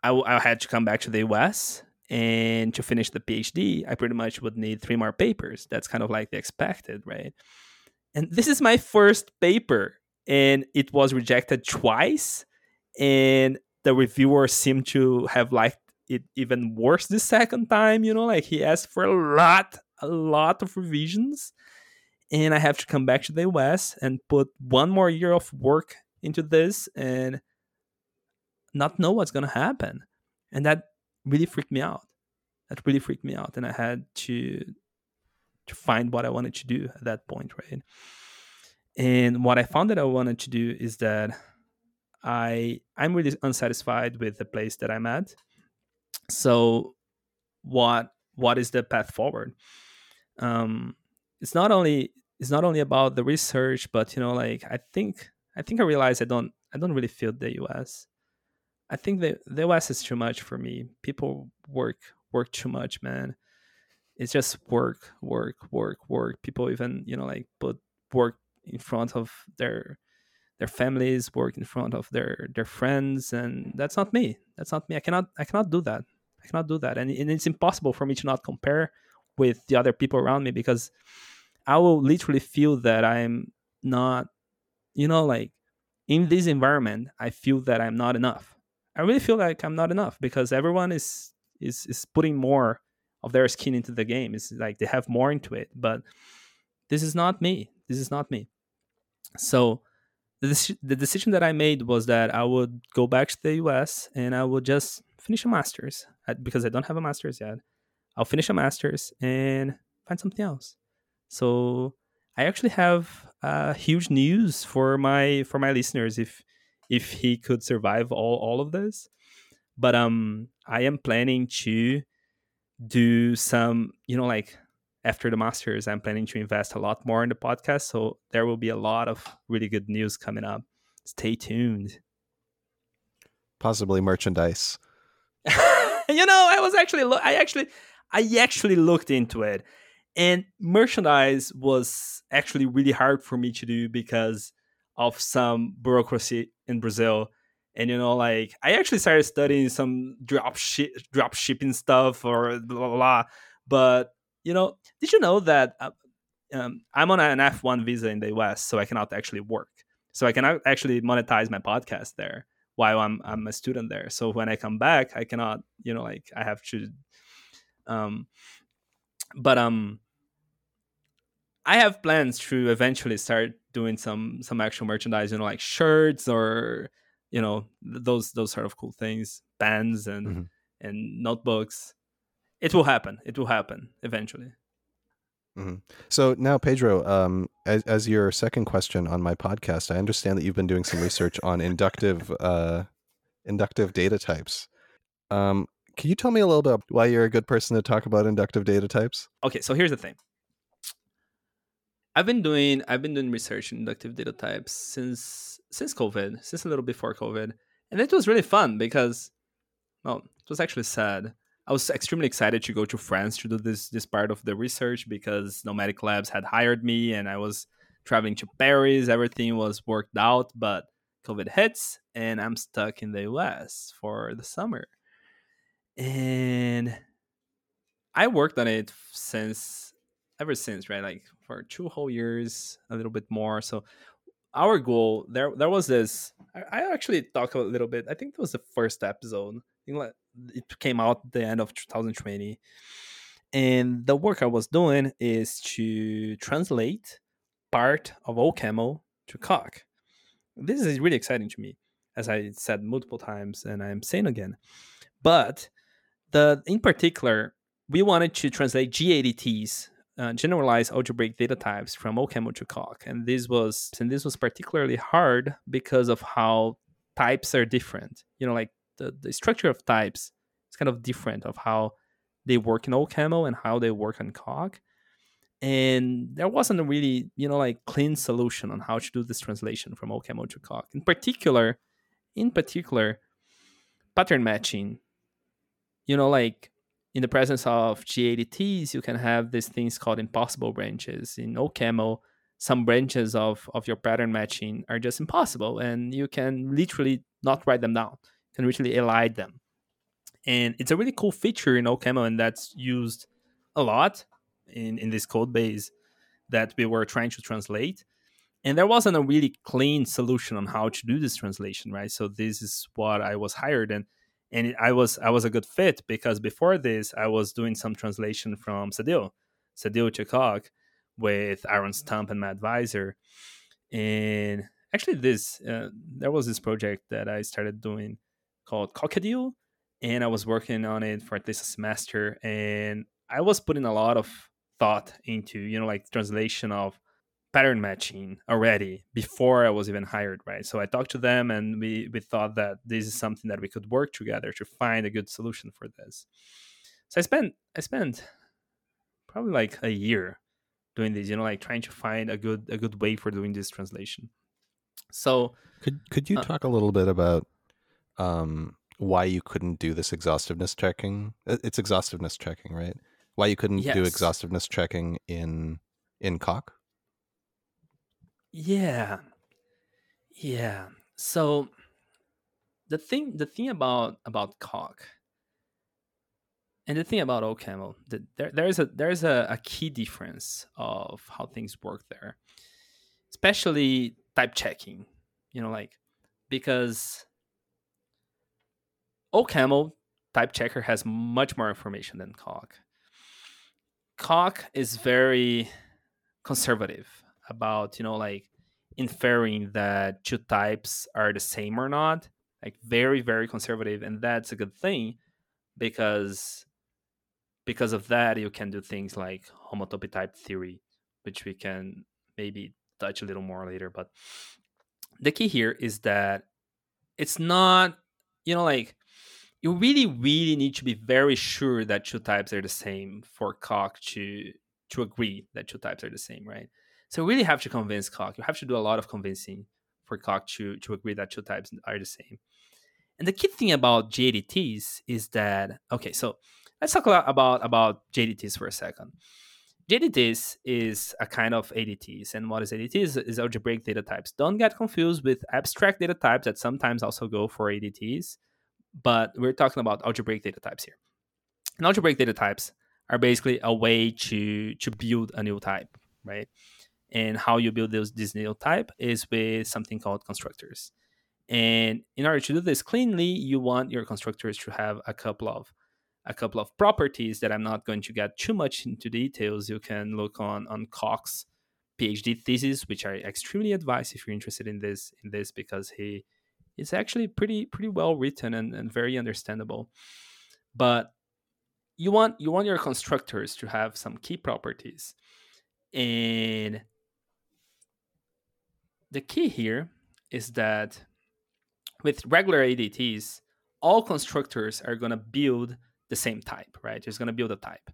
I, I had to come back to the us and to finish the phd i pretty much would need three more papers. That's kind of like the expected right? And this is my first paper and it was rejected twice and the reviewer seemed to have liked it even worse the second time you know like he asked for a lot a lot of revisions and i have to come back to the us and put one more year of work into this and not know what's going to happen and that really freaked me out that really freaked me out and i had to to find what I wanted to do at that point, right? And what I found that I wanted to do is that I I'm really unsatisfied with the place that I'm at. So what what is the path forward? Um, it's not only it's not only about the research, but you know, like I think I think I realized I don't I don't really feel the US. I think the the US is too much for me. People work work too much, man. It's just work work work work. People even you know like put work in front of their their families work in front of their their friends and that's not me. That's not me. I cannot i cannot do that. I cannot do that. And, and it's impossible for me to not compare with the other people around me because i will literally feel that i'm not you know like in this environment i feel that i'm not enough i really feel like i'm not enough because everyone is is is putting more of their skin into the game. It's like they have more into it, but this is not me. This is not me. So the, the decision that I made was that I would go back to the US and I would just finish a master's because I don't have a master's yet. I'll finish a master's and find something else. So I actually have uh, huge news for my for my listeners if if he could survive all all of this. But um, I am planning to do some, you know, like after the Masters, I'm planning to invest a lot more in the podcast. So there will be a lot of really good news coming up. Stay tuned. Possibly merchandise. [LAUGHS] you know, I was actually, lo- I actually, I actually looked into it, and merchandise was actually really hard for me to do because of some bureaucracy in Brazil. And you know like i actually started studying some drop ship drop shipping stuff or blah, blah blah. But you know did you know that uh, um, i'm on an f1 visa in the us so i cannot actually work. So i cannot actually monetize my podcast there while i'm i'm a student there. So when i come back i cannot you know like i have to um but um I have plans to eventually start doing some some actual merchandise, you know, like shirts or you know those those sort of cool things, bands and mm-hmm. and notebooks. It will happen. It will happen eventually. Mm-hmm. So now, Pedro, um, as, as your second question on my podcast, I understand that you've been doing some research on inductive uh, inductive data types. Um, can you tell me a little bit why you're a good person to talk about inductive data types? Okay, so here's the thing. I've been doing I've been doing research in inductive data types since since COVID, since a little before COVID, and it was really fun because, well, it was actually sad. I was extremely excited to go to France to do this this part of the research because Nomadic Labs had hired me, and I was traveling to Paris. Everything was worked out, but COVID hits, and I'm stuck in the US for the summer and I worked on it since ever since, right? Like for two whole years, a little bit more. So our goal there there was this. I, I actually talked a little bit. I think it was the first episode. It came out the end of 2020, and the work I was doing is to translate part of OCaml to Coq. This is really exciting to me, as I said multiple times, and I'm saying again. But the in particular, we wanted to translate GADTs, uh, generalized algebraic data types from OCaml to Coq, and this was and this was particularly hard because of how types are different. You know, like the, the structure of types is kind of different of how they work in OCaml and how they work on Coq. And there wasn't a really, you know, like clean solution on how to do this translation from OCaml to Coq. In particular, in particular, pattern matching you know, like in the presence of GADTs, you can have these things called impossible branches. In OCaml, some branches of, of your pattern matching are just impossible, and you can literally not write them down. You can literally elide them. And it's a really cool feature in OCaml, and that's used a lot in, in this code base that we were trying to translate. And there wasn't a really clean solution on how to do this translation, right? So this is what I was hired and and it, I was I was a good fit because before this I was doing some translation from Cedille, Cedille Chakok with Aaron Stump and Matt Visor, and actually this uh, there was this project that I started doing called Cockadil, and I was working on it for at least a semester, and I was putting a lot of thought into you know like translation of pattern matching already before I was even hired, right? So I talked to them and we we thought that this is something that we could work together to find a good solution for this. So I spent I spent probably like a year doing this, you know, like trying to find a good a good way for doing this translation. So could could you uh, talk a little bit about um, why you couldn't do this exhaustiveness checking? It's exhaustiveness checking, right? Why you couldn't yes. do exhaustiveness checking in in Coq? Yeah. Yeah. So the thing the thing about about Coq and the thing about OCaml, that there, there's a there's a, a key difference of how things work there. Especially type checking. You know, like because OCaml type checker has much more information than Coq. Coq is very conservative about you know like inferring that two types are the same or not like very very conservative and that's a good thing because because of that you can do things like homotopy type theory which we can maybe touch a little more later but the key here is that it's not you know like you really really need to be very sure that two types are the same for Coq to to agree that two types are the same right so you really have to convince Coq. You have to do a lot of convincing for Coq to, to agree that two types are the same. And the key thing about GADTs is that okay, so let's talk about about GADTs for a second. GADTs is a kind of ADTs, and what is ADTs is algebraic data types. Don't get confused with abstract data types that sometimes also go for ADTs, but we're talking about algebraic data types here. And algebraic data types are basically a way to to build a new type, right? And how you build those, this new type is with something called constructors. And in order to do this cleanly, you want your constructors to have a couple of a couple of properties that I'm not going to get too much into details. You can look on on Coq's PhD thesis, which I extremely advise if you're interested in this in this because he is actually pretty pretty well written and, and very understandable. But you want you want your constructors to have some key properties. And the key here is that with regular ADTs, all constructors are going to build the same type, right? It's going to build a type.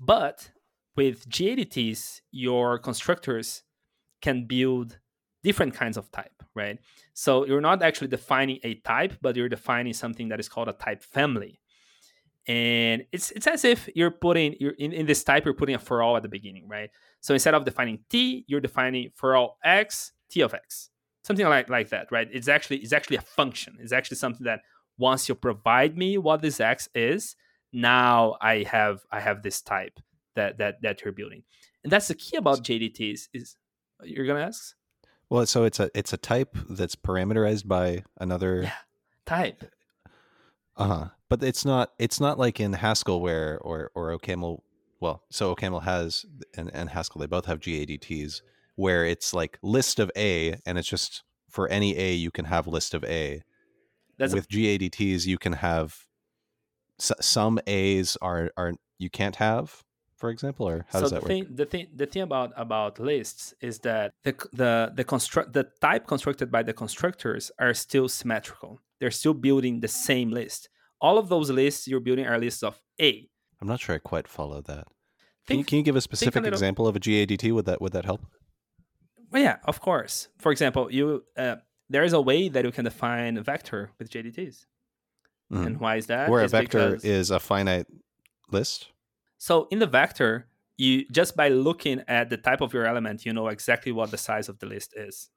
But with GADTs, your constructors can build different kinds of type, right? So you're not actually defining a type, but you're defining something that is called a type family. And it's it's as if you're putting you're in, in this type, you're putting a for all at the beginning, right? So instead of defining t, you're defining for all x, t of x. Something like, like that, right? It's actually it's actually a function. It's actually something that once you provide me what this x is, now I have I have this type that that that you're building. And that's the key about GADTs is you're gonna ask? Well, so it's a it's a type that's parameterized by another yeah, type. Uh huh. But it's not it's not like in Haskell where or or OCaml. Well, so OCaml has and, and Haskell they both have GADTs where it's like list of A and it's just for any A you can have list of A. That's With a- GADTs you can have some A's are are you can't have for example, or how so does that the thing, work? The thing, the thing about about lists is that the the the construct the type constructed by the constructors are still symmetrical. They're still building the same list. All of those lists you're building are lists of A. I'm not sure I quite follow that. Think, can, you, can you give a specific a example of a GADT? Would that would that help? Well, yeah, of course. For example, you uh, there is a way that you can define a vector with GADTs. Mm-hmm. And why is that? Where a vector because... is a finite list. So in the vector, you just by looking at the type of your element, you know exactly what the size of the list is.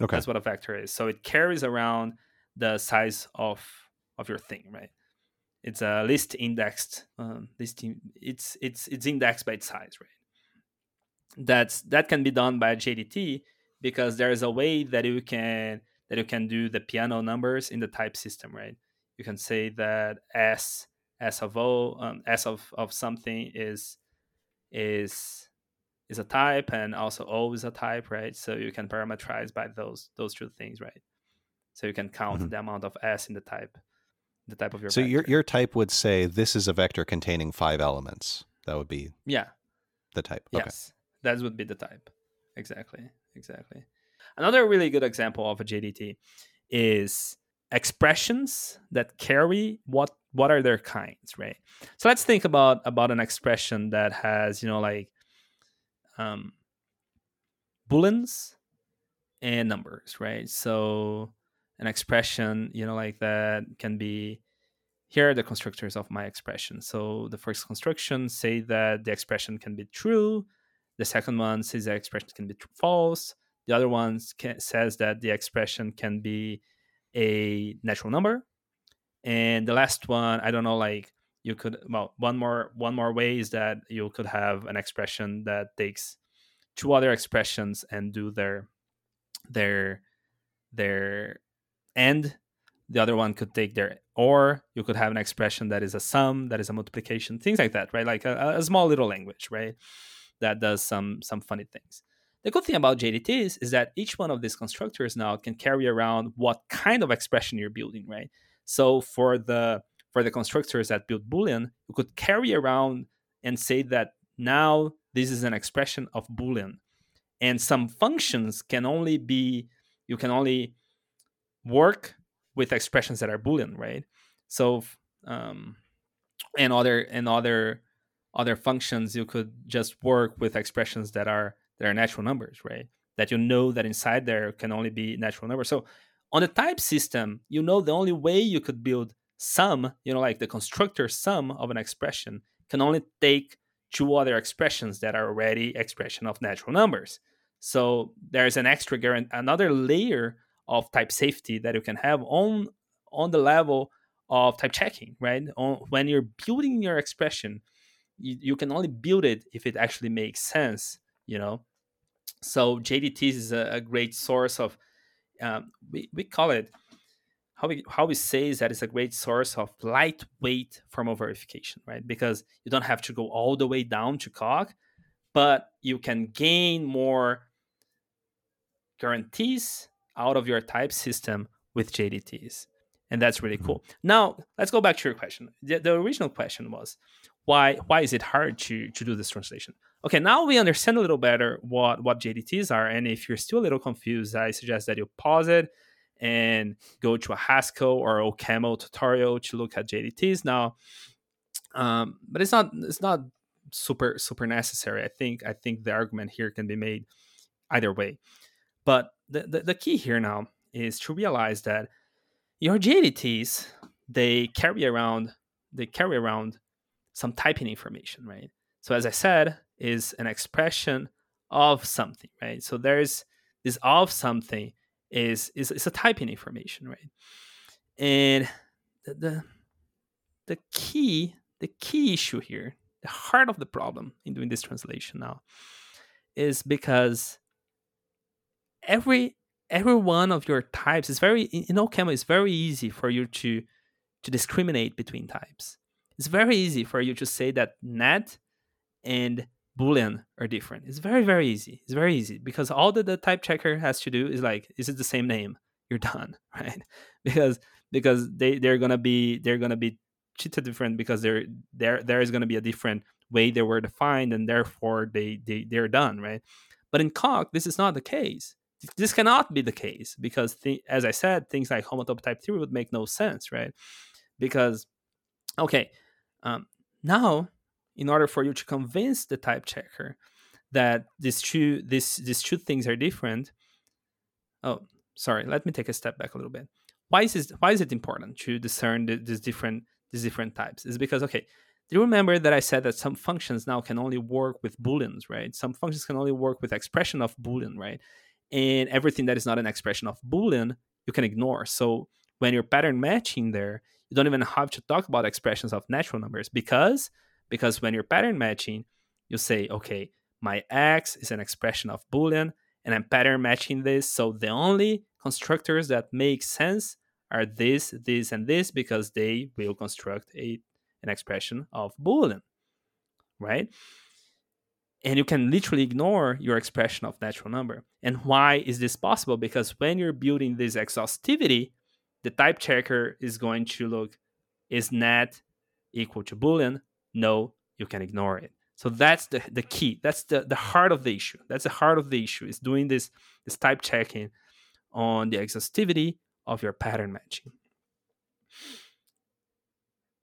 Okay. That's what a vector is. So it carries around the size of of your thing, right? It's a list indexed um, listing. It's it's it's indexed by its size, right? That's that can be done by GADT because there is a way that you can that you can do the Peano numbers in the type system, right? You can say that s s of o um, s of, of something is is is a type and also o is a type right so you can parameterize by those those two things right so you can count mm-hmm. the amount of s in the type the type of your so vector. your your type would say this is a vector containing five elements that would be yeah the type okay. That would be the type. Exactly exactly. Another really good example of a GADT is expressions that carry what what are their kinds right? So let's think about about an expression that has you know like um booleans and numbers right? So an expression you know like that can be here are the constructors of my expression. So the first construction say that the expression can be true the second one says the expression can be true, false. The other one says that the expression can be a natural number. And the last one i don't know like you could well one more one more way is that you could have an expression that takes two other expressions and do their their their end. The other one could take their or you could have an expression that is a sum that is a multiplication things like that right? Like a, a small little language right that does some some funny things the good thing about GADTs is that each one of these constructors now can carry around what kind of expression you're building, right? So for the for the constructors that build Boolean, you could carry around and say that now this is an expression of Boolean. And some functions can only be you can only work with expressions that are Boolean, right? So um, and other and other other functions you could just work with expressions that are that are natural numbers, right? That you know that inside there can only be natural numbers. So on the type system, you know the only way you could build sum, you know, like the constructor sum of an expression can only take two other expressions that are already expression of natural numbers. So there's an extra guarantee, another layer of type safety that you can have on on the level of type checking, right? On, when you're building your expression, you, you can only build it if it actually makes sense you know so GADTs is a, a great source of um, we, we call it how we how we say is that it's a great source of lightweight formal verification right because you don't have to go all the way down to Coq but you can gain more guarantees out of your type system with GADTs. And that's really mm-hmm. cool. Now, let's go back to your question. The, the, original question was why why is it hard to, to do this translation? Okay, now we understand a little better what, what GADTs are. And if you're still a little confused, I suggest that you pause it and go to a Haskell or OCaml tutorial to look at GADTs now. Um, but it's not it's not super super necessary. I think I think the argument here can be made either way. But the, the, the key here now is to realize that your GADTs they carry around they carry around some typing information, right? So as I said, is an expression of something, right? So there's this of something is is, is a typing information, right? And the, the the key the key issue here, the heart of the problem in doing this translation now, is because every every one of your types is very in OCaml it's very easy for you to to discriminate between types. It's very easy for you to say that nat and boolean are different. It's very very easy. It's very easy because all that the type checker has to do is like is it the same name? You're done, [LAUGHS] right? Because because they they're gonna be they're gonna be treated different because there there there is gonna be a different way they were defined and therefore they they they're done, right? But in Coq, this is not the case this cannot be the case because, th- as I said, things like homotopy type theory would make no sense, right? Because, okay, um, now in order for you to convince the type checker that these two this these two things are different, oh, sorry, let me take a step back a little bit. Why is this, why is it important to discern the, these different these different types? Is because okay, do you remember that I said that some functions now can only work with booleans, right? Some functions can only work with expression of boolean, right? and everything that is not an expression of boolean you can ignore so when you're pattern matching there you don't even have to talk about expressions of natural numbers because because when you're pattern matching you say okay my x is an expression of boolean and i'm pattern matching this so the only constructors that make sense are this this and this because they will construct a an expression of boolean right and you can literally ignore your expression of natural number. And why is this possible? Because when you're building this exhaustivity, the type checker is going to look is nat equal to boolean? No, you can ignore it. So that's the, the key. That's the, the heart of the issue. That's the heart of the issue is doing this, this type checking on the exhaustivity of your pattern matching.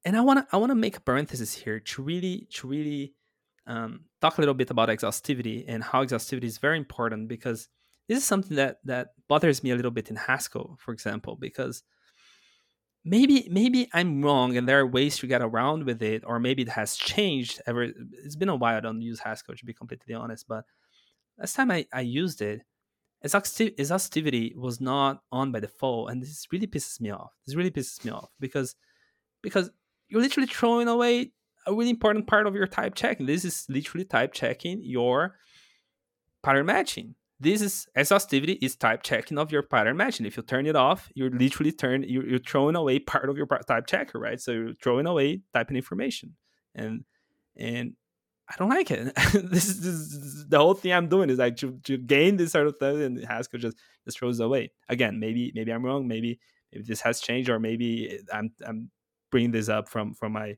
And I wanna I wanna make a parenthesis here to really to really um, talk a little bit about exhaustivity and how exhaustivity is very important because this is something that that bothers me a little bit in Haskell, for example, because maybe maybe I'm wrong and there are ways to get around with it, or maybe it has changed. Ever it's been a while I don't use Haskell to be completely honest, but last time I, I used it, exhaustivity was not on by default, and this really pisses me off. This really pisses me off because because you're literally throwing away a really important part of your type checking. This is literally type checking your pattern matching. This is exhaustivity is type checking of your pattern matching. If you turn it off, you're literally turn you're, you're throwing away [LAUGHS] part of your type checker, right? So you're throwing away typing information, and and I don't like it. [LAUGHS] this, is, this, is, the whole thing I'm doing is like to, to gain this sort of thing, and Haskell just just throws away. Again, maybe maybe I'm wrong. Maybe maybe this has changed, or maybe I'm I'm bringing this up from from my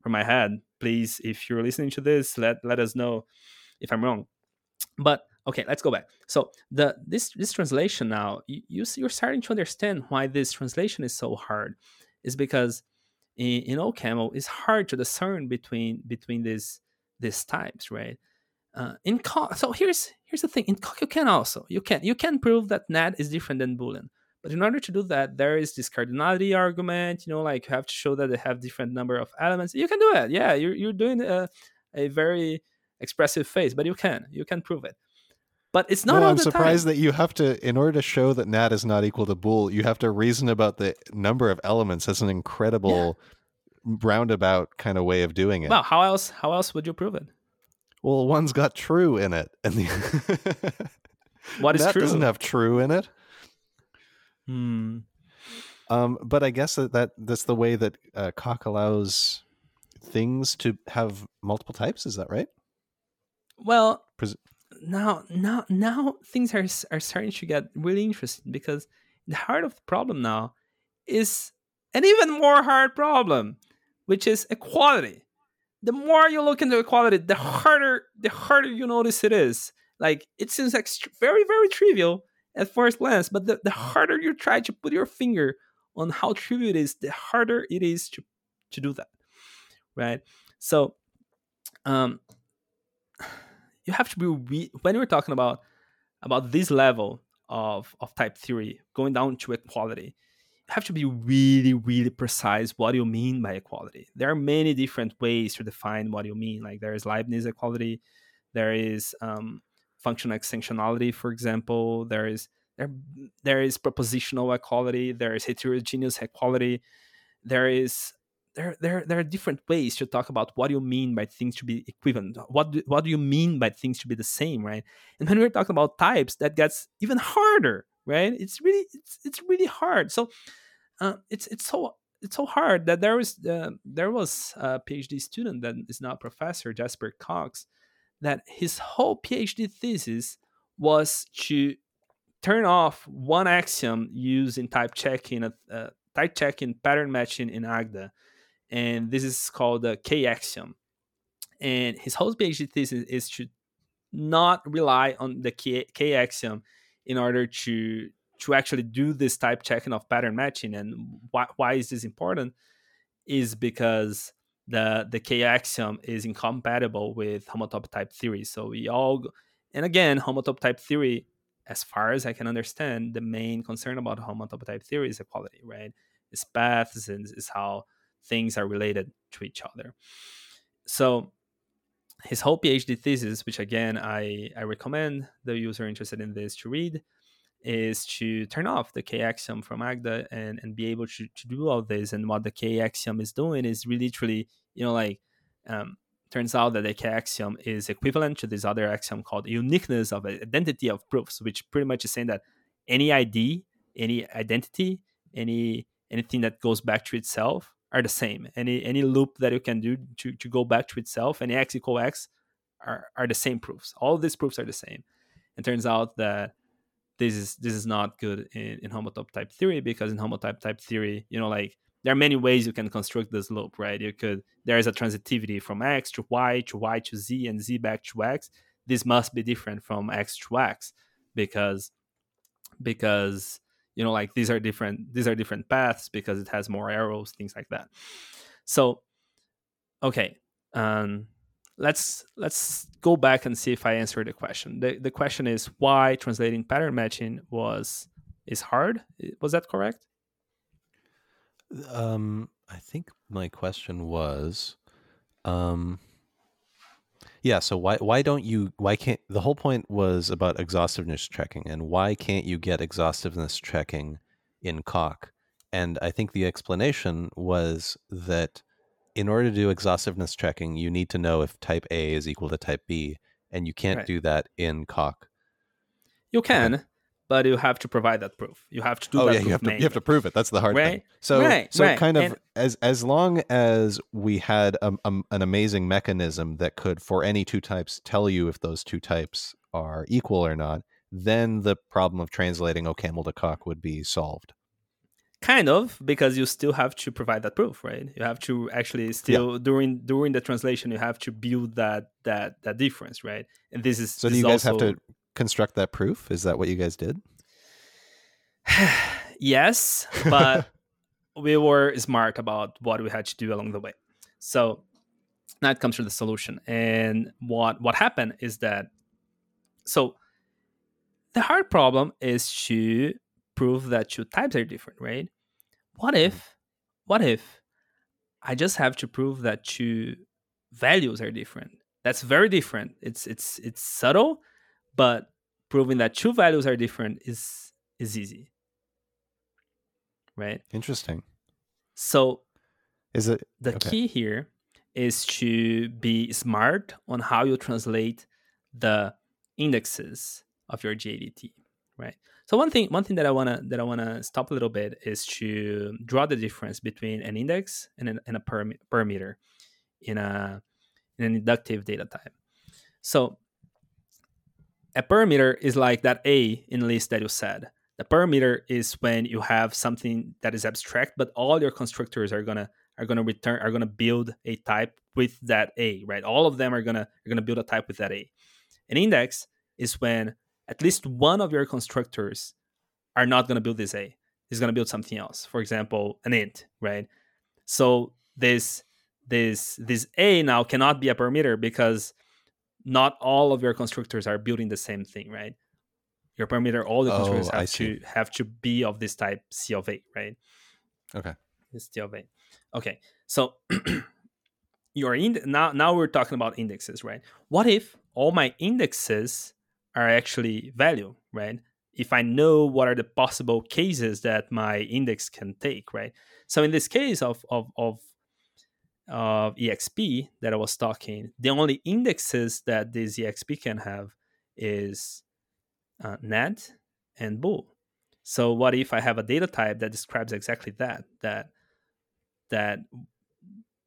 from my head. Please, if you're listening to this, let let us know if I'm wrong. But okay, let's go back. So the this this translation now, you, you you're starting to understand why this translation is so hard, is because in, in OCaml it's hard to discern between between these these types, right? Uh, in Coq, so here's here's the thing. In Coq, you can also you can you can prove that nat is different than boolean. But in order to do that, there is this cardinality argument. You know, like you have to show that they have different number of elements. You can do it. Yeah, you're you're doing a, a very expressive face, but you can you can prove it. But it's not. No, I'm surprised time. that you have to, in order to show that nat is not equal to bool, you have to reason about the number of elements as an incredible yeah. roundabout kind of way of doing it. Well, how else? How else would you prove it? Well, one's got true in it, and the [LAUGHS] what is that true? doesn't have true in it. Hmm. Um, but I guess that, that that's the way that uh, Coq allows things to have multiple types. Is that right? Well, Pres- now now now things are are starting to get really interesting because the heart of the problem now is an even more hard problem, which is equality. The more you look into equality, the harder the harder you notice it is. Like it seems like very very trivial at first glance, but the, the harder you try to put your finger on how trivial it is, the harder it is to to do that, right? So, um, you have to be re- when we're talking about about this level of of type theory going down to equality you have to be really really precise what you mean by equality. There are many different ways to define what you mean like there is leibniz equality there is um, functional extensionality for example there is there, there is propositional equality there is heterogeneous equality there is there, there, there are different ways to talk about what you mean by things to be equivalent. What do, what do you mean by things to be the same, right? And when we're talking about types, that gets even harder, right? It's really it's it's really hard. So uh, it's it's so it's so hard that there was uh, there was a PhD student that is now professor, Jesper Cockx, that his whole PhD thesis was to turn off one axiom used in type checking, uh, type checking pattern matching in Agda and this is called the K axiom. And his whole PhD thesis is to not rely on the K, axiom in order to to actually do this type checking of pattern matching. And why, why is this important? Is because the the K axiom is incompatible with homotopy type theory. So we all, and again, homotopy type theory, as far as I can understand, the main concern about homotopy type theory is equality, right? It's paths and is how things are related to each other. So his whole PhD thesis, which again I, I recommend the user interested in this to read, is to turn off the K axiom from Agda and, and be able to, to do all this. And what the K axiom is doing is really literally, you know, like um, turns out that the K axiom is equivalent to this other axiom called uniqueness of identity of proofs, which pretty much is saying that any ID, any identity, any anything that goes back to itself are the same. Any any loop that you can do to, to go back to itself, any x equal x are, are the same proofs. All these proofs are the same. It turns out that this is this is not good in, in homotopy type theory because in homotopy type theory, you know, like there are many ways you can construct this loop, right? You could there is a transitivity from x to y to y to z and z back to x. This must be different from x to x because because you know like these are different these are different paths because it has more arrows things like that. So okay um let's let's go back and see if i answered the question. The, the question is why translating pattern matching was is hard? Was that correct? Um i think my question was um yeah. So why why don't you why can't the whole point was about exhaustiveness checking and why can't you get exhaustiveness checking in Coq? And I think the explanation was that in order to do exhaustiveness checking, you need to know if type A is equal to type B, and you can't right. do that in Coq. You can, but you have to provide that proof. You have to do oh, that. yeah, you have to, you have to prove it. That's the hard right? thing. So, right, so right. kind of and, as as long as we had a, a, an amazing mechanism that could, for any two types, tell you if those two types are equal or not, then the problem of translating OCaml to Coq would be solved. Kind of, because you still have to provide that proof, right? You have to actually still yeah. during during the translation, you have to build that that that difference, right? And this is so. This do you guys also... have to construct that proof? Is that what you guys did? [SIGHS] yes, but [LAUGHS] we were smart about what we had to do along the way. So now it comes to the solution. And what what happened is that so the hard problem is to prove that two types are different, right? What mm-hmm. if what if I just have to prove that two values are different? That's very different. It's it's it's subtle, but proving that two values are different is is easy right? Interesting. So, is it the okay. key here is to be smart on how you translate the indexes of your GADT, right? So one thing, one thing that I wanna that I wanna stop a little bit is to draw the difference between an index and, an, and a param- parameter in a in an inductive data type. So a parameter is like that a in list that you said. The parameter is when you have something that is abstract but all your constructors are gonna are gonna return are gonna build a type with that a right? All of them are gonna are gonna build a type with that a. An index is when at least one of your constructors are not gonna build this a is gonna build something else. For example an int right? So this this this a now cannot be a parameter because not all of your constructors are building the same thing, right? Your parameter, all the constructors Oh, have to have to be of this type C of A, right? Okay. This C of A. Okay, so [CLEARS THROAT] your ind- now now we're talking about indexes, right? What if all my indexes are actually value, right? If I know what are the possible cases that my index can take, right? So in this case of of of of exp that i was talking the only indexes that this exp can have is uh, nat and bool so what if i have a data type that describes exactly that that that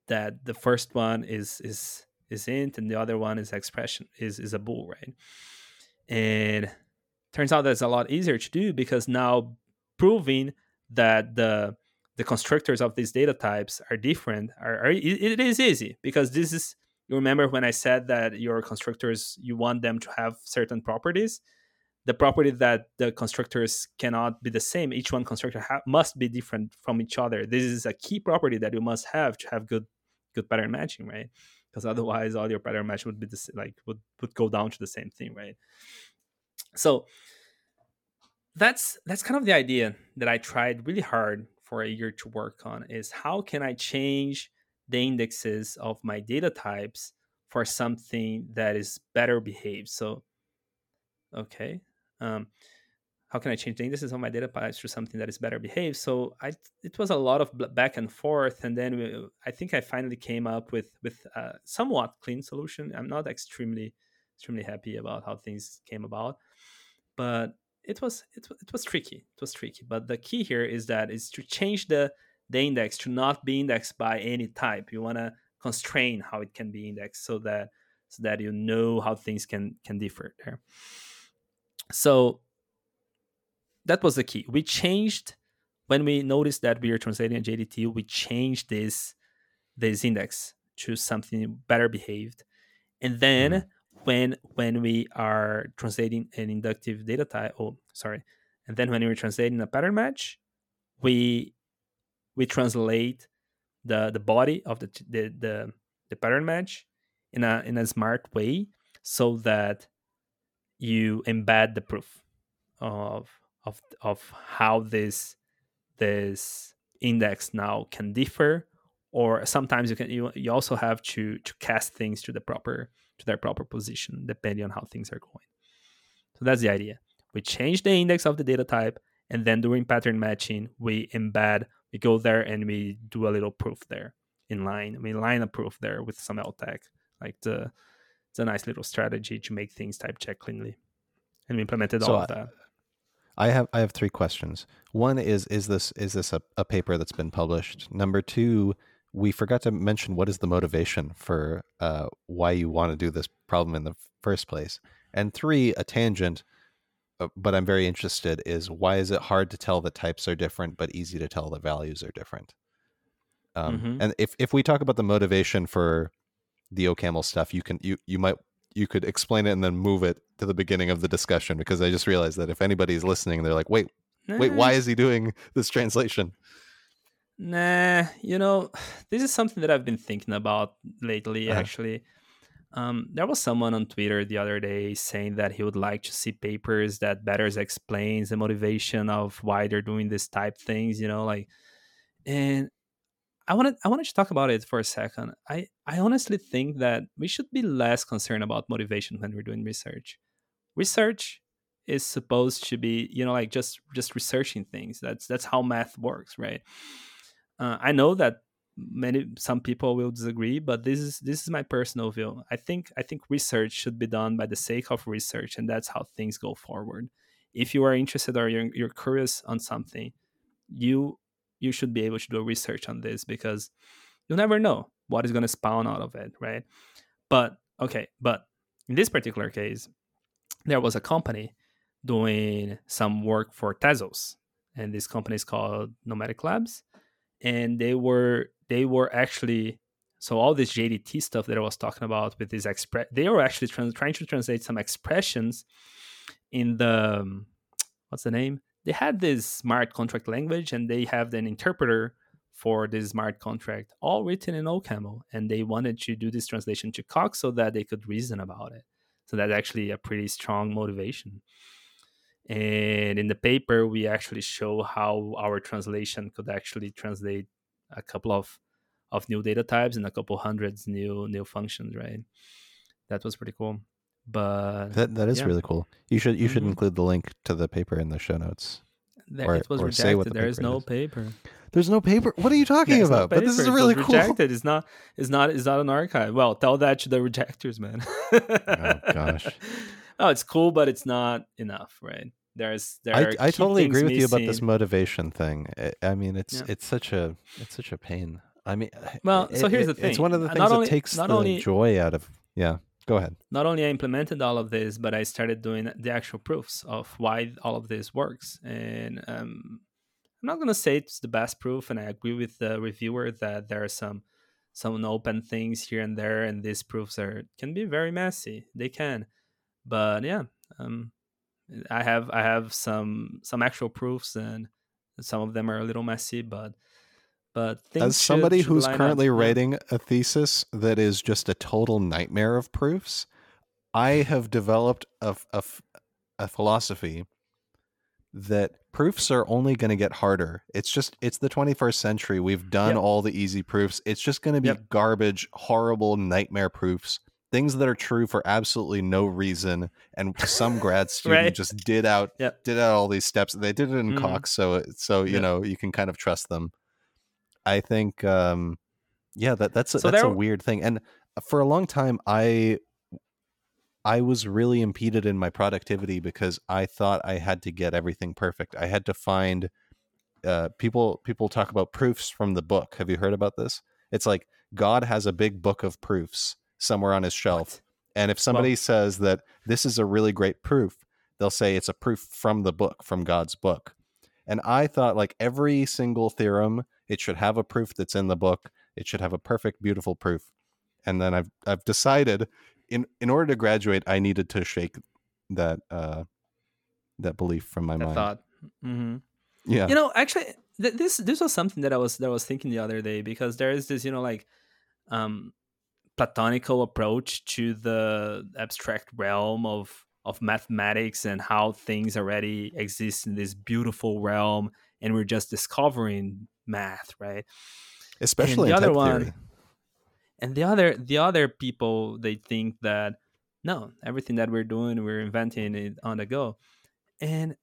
that the first one is is is int and the other one is expression is is a bool right? And turns out that's a lot easier to do because now proving that the the constructors of these data types are different are, are it, is easy because this is you remember when i said that your constructors you want them to have certain properties? The property that the constructors cannot be the same. Each one constructor ha- must be different from each other. This is a key property that you must have to have good good pattern matching right? Because otherwise all your pattern match would be this like would would go down to the same thing right? So that's that's kind of the idea that i tried really hard for a year to work on is how can I change the indexes of my data types for something that is better behaved. So, okay, um, how can I change the indexes of my data types to something that is better behaved? So I it was a lot of back and forth, and then we, I think I finally came up with with a somewhat clean solution. I'm not extremely extremely happy about how things came about, but it was it, it was tricky it was tricky. But the key here is that is to change the the index to not be indexed by any type. You want to constrain how it can be indexed so that so that you know how things can can differ there. So that was the key. We changed when we noticed that we were translating a GADT we changed this this index to something better behaved. And then mm-hmm when when we are translating an inductive data type oh sorry. And then when we're translating a pattern match we we translate the the body of the the the, the pattern match in a in a smart way so that you embed the proof of of of how this this index now can differ or sometimes you can you, you also have to to cast things to the proper to their proper position depending on how things are going. So that's the idea. We change the index of the data type and then during pattern matching we embed we go there and we do a little proof there in line. We line a proof there with some LTAC like the it's a nice little strategy to make things type check cleanly. And we implemented So all I- of that. I have I have three questions. One is is this is this a, a paper that's been published? Number two, we forgot to mention what is the motivation for uh, why you want to do this problem in the first place. And three, a tangent, uh, but I'm very interested is why is it hard to tell the types are different but easy to tell the values are different? Um, Mhm. And if if we talk about the motivation for the OCaml stuff, you can you you might you could explain it and then move it to the beginning of the discussion because I just realized that if anybody's listening, they're like, wait, wait, why is he doing this translation? Nah, you know, [SIGHS] this is something that I've been thinking about lately, Uh-huh. actually. Um, there was someone on Twitter the other day saying that he would like to see papers that better explains the motivation of why they're doing this type things, you know, like and I wanted I wanted to talk about it for a second. I, I honestly think that we should be less concerned about motivation when we're doing research. Research is supposed to be, you know, like just just researching things. That's that's how math works, right? Uh, I know that many some people will disagree, but this is this is my personal view. I think I think research should be done by the sake of research, and that's how things go forward. If you are interested or you're, you're curious on something, you you should be able to do research on this because you'll never know what is going to spawn out of it, right? But okay, but in this particular case, there was a company doing some work for Tezos, and this company is called Nomadic Labs, and they were they were actually so all this GADT stuff that I was talking about with this express, they were actually trans- trying to translate some expressions in the um, what's the name? They had this smart contract language, and they have an interpreter for this smart contract, all written in OCaml, and they wanted to do this translation to Coq so that they could reason about it. So that's actually a pretty strong motivation. And in the paper, we actually show how our translation could actually translate a couple of of new data types and a couple hundreds new new functions, right? That was pretty cool. But that that is yeah. really cool. You should you should Mhm. include the link to the paper in the show notes. there, Or- it was rejected. the There is no is. paper. There's no paper. What are you talking There's no about? But this is really cool. rejected. It's not. It's not. It's not an arXiv. Well, tell that to the [LAUGHS] rejectors, man. Oh, gosh. [LAUGHS] Oh, it's cool, but it's not enough, right? There's there. I, are I totally agree things with you about this motivation thing. I, I mean, it's Yeah. it's such a it's such a pain. I mean, Well, so here's it- the thing. It's one of the Not things only- that takes not the only- joy out of. Yeah, go ahead. not only I implemented all of this, but I started doing the actual proofs of why all of this works. And um, I'm not gonna say it's the best proof, and I agree with the reviewer that there are some some open things here and there, and these proofs are can be very messy. They can, but yeah, um, I have I have some some actual proofs, and some of them are a little messy, but but things As somebody should who's line up. currently writing a thesis that is just a total nightmare of proofs, I [LAUGHS] have developed a a philosophy that proofs are only going to get harder. It's just it's the 21st century. We've done Yep. all the easy proofs. It's just going to be Yep. garbage, horrible nightmare proofs. Things that are true for absolutely no reason, and some grad [LAUGHS] student Right. just did out Yep. did out all these steps. They did it in Mhm. Coq, so so you Yep. know you can kind of trust them. I think, um, yeah, that that's a, So that's a weird thing. And for a long time, I I was really impeded in my productivity because I thought I had to get everything perfect. I had to find uh, people. People talk about proofs from the book. Have you heard about this? It's like God has a big book of proofs somewhere on his shelf, What? and if somebody says that this is a really great proof, they'll say it's a proof from the book, from God's book. And I thought like every single theorem, it should have a proof that's in the book. It should have a perfect, beautiful proof. And then I've I've decided in in order to graduate, I needed to shake that uh that belief from my That mind. thought. hmm Yeah. you know actually th- this this was something that i was that i was thinking the other day because there is this you know like um platonical approach to the abstract realm of of mathematics and how things already exist in this beautiful realm and we're just discovering math right Especially the other one- theory. and the other the other people they think that no everything that we're doing we're inventing it on the go and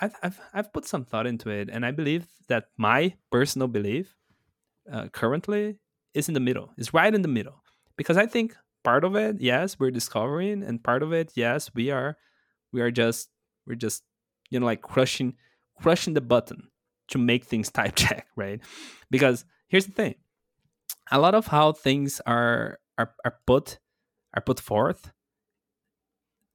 I've, I've i've put some thought into it and i believe that my personal belief uh, currently is in the middle It's right in the middle. Because i think part of it yes we're discovering and part of it yes we are we are just we're just you know like crushing crushing the button to make things [LAUGHS] type check right? Because here's the thing a lot of how things are are, are put are put forth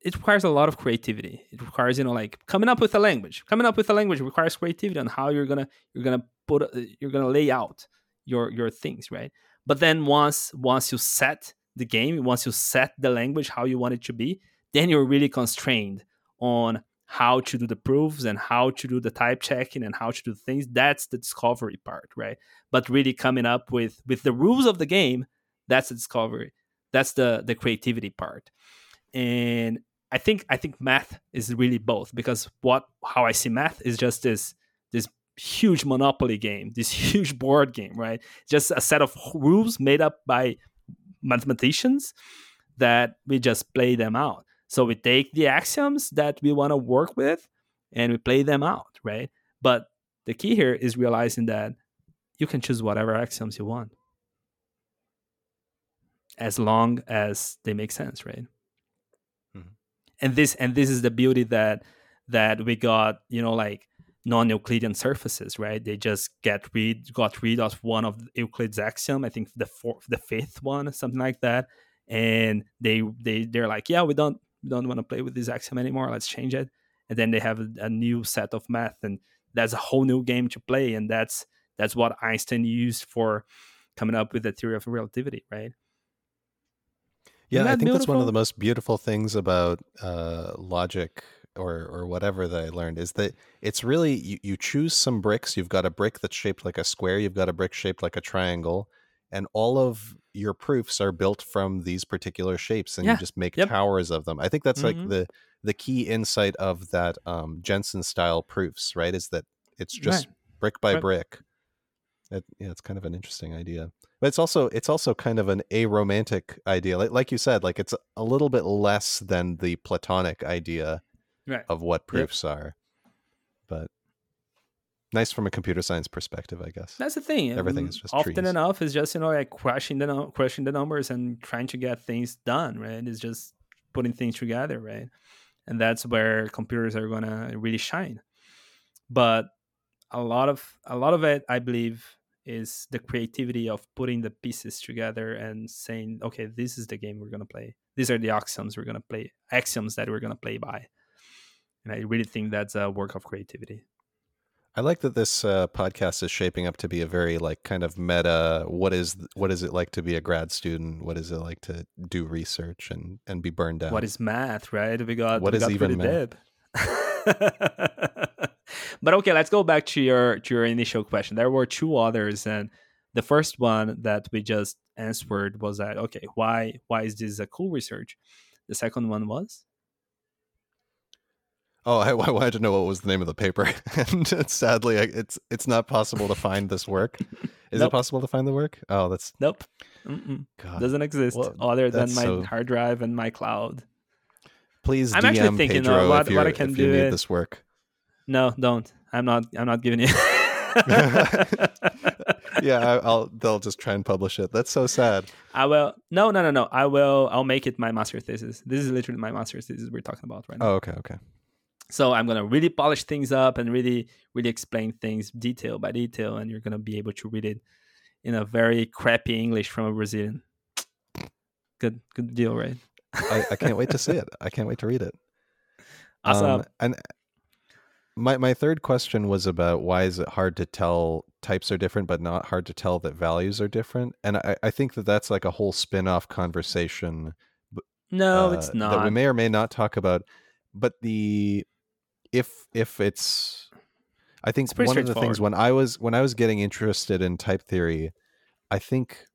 it requires a lot of creativity. It requires you know like coming up with a language. Coming up with a language requires creativity on how you're gonna you're gonna put uh, you're gonna lay out your your things right? But then once once you set the game once you set the language how you want it to be then you're really constrained on how to do the proofs and how to do the type checking and how to do things. That's the discovery part right? But really coming up with with the rules of the game that's the discovery. That's the the creativity part. And i think i think math is really both because what how i see math is just this huge monopoly game this [LAUGHS] huge board game right? Just a set of rules made up by mathematicians that we just play them out. So we take the axioms that we want to work with and we play them out right? But the key here is realizing that you can choose whatever axioms you want. As long as they make sense right? Mhm. and this and this is the beauty that that we got you know like non-euclidean surfaces right? They just get rid got rid of one of euclid's axiom i think the fourth the fifth one something like that. And they they they're like yeah we don't we don't want to play with this axiom anymore. Let's change it. And then they have a, a, new set of math and that's a whole new game to play. And that's that's what einstein used for coming up with the theory of relativity right? Yeah i think beautiful? that's one of the most beautiful things about uh, logic or or whatever that I learned is that it's really you, you choose some bricks. You've got a brick that's shaped like a square. You've got a brick shaped like a triangle, and all of your proofs are built from these particular shapes, and yeah. you just make yep. towers of them. I think that's mm-hmm. like the the key insight of that um, Gentzen style proofs, right? Is that it's just right. brick by right. brick. It, yeah, it's kind of an interesting idea, but it's also it's also kind of an aromantic idea. Like, like you said, like it's a little bit less than the Platonic idea right. of what proofs yep. are. But nice from a computer science perspective, I guess. That's the thing. Everything is just often trees. enough is just you know like crushing the crushing the numbers and trying to get things done. Right? It's just putting things together, right? And that's where computers are gonna really shine. But a lot of a lot of it, I believe, is the creativity of putting the pieces together and saying, okay, this is the game we're gonna play. These are the axioms we're gonna play, axioms that we're gonna play by and I really think that's a work of creativity. I like that this uh, podcast is shaping up to be a very like kind of meta. What is what is it like to be a grad student? What is it like to do research and and be burned out? What is math? Right? We got what we is got even math? [LAUGHS] but okay, let's go back to your to your initial question. There were two others, and the first one that we just answered was that okay, why why is this a cool research? The second one was Oh, I, [LAUGHS] I, wanted to know what was the name of the paper, [LAUGHS] and sadly, it's it's not possible to find this work. Is nope. it possible to find the work? Oh, that's nope. Doesn't exist well, other than my so... hard drive and my cloud. Please, I'm DM actually thinking Pedro what, what I can do. It. this work. No, don't. I'm not. I'm not giving you. [LAUGHS] yeah, I, will They'll just try and publish it. That's so sad. I will. No, no, no, no. I will. I'll make it my master thesis. This is literally my master thesis we're talking about right now. Oh, okay, okay. So I'm gonna really polish things up and really, really explain things detail by detail, and you're gonna be able to read it in a very crappy English from a Brazilian. Good, good deal, right? I, I can't wait to see it. [LAUGHS] I can't wait to read it. Awesome. Um, and my my third question was about why is it hard to tell types are different, but not hard to tell that values are different? And I, I think that that's like a whole spin off conversation. No, uh, it's not. That we may or may not talk about. But the if if it's I think it's one of the things when I was when I was getting interested in type theory, I think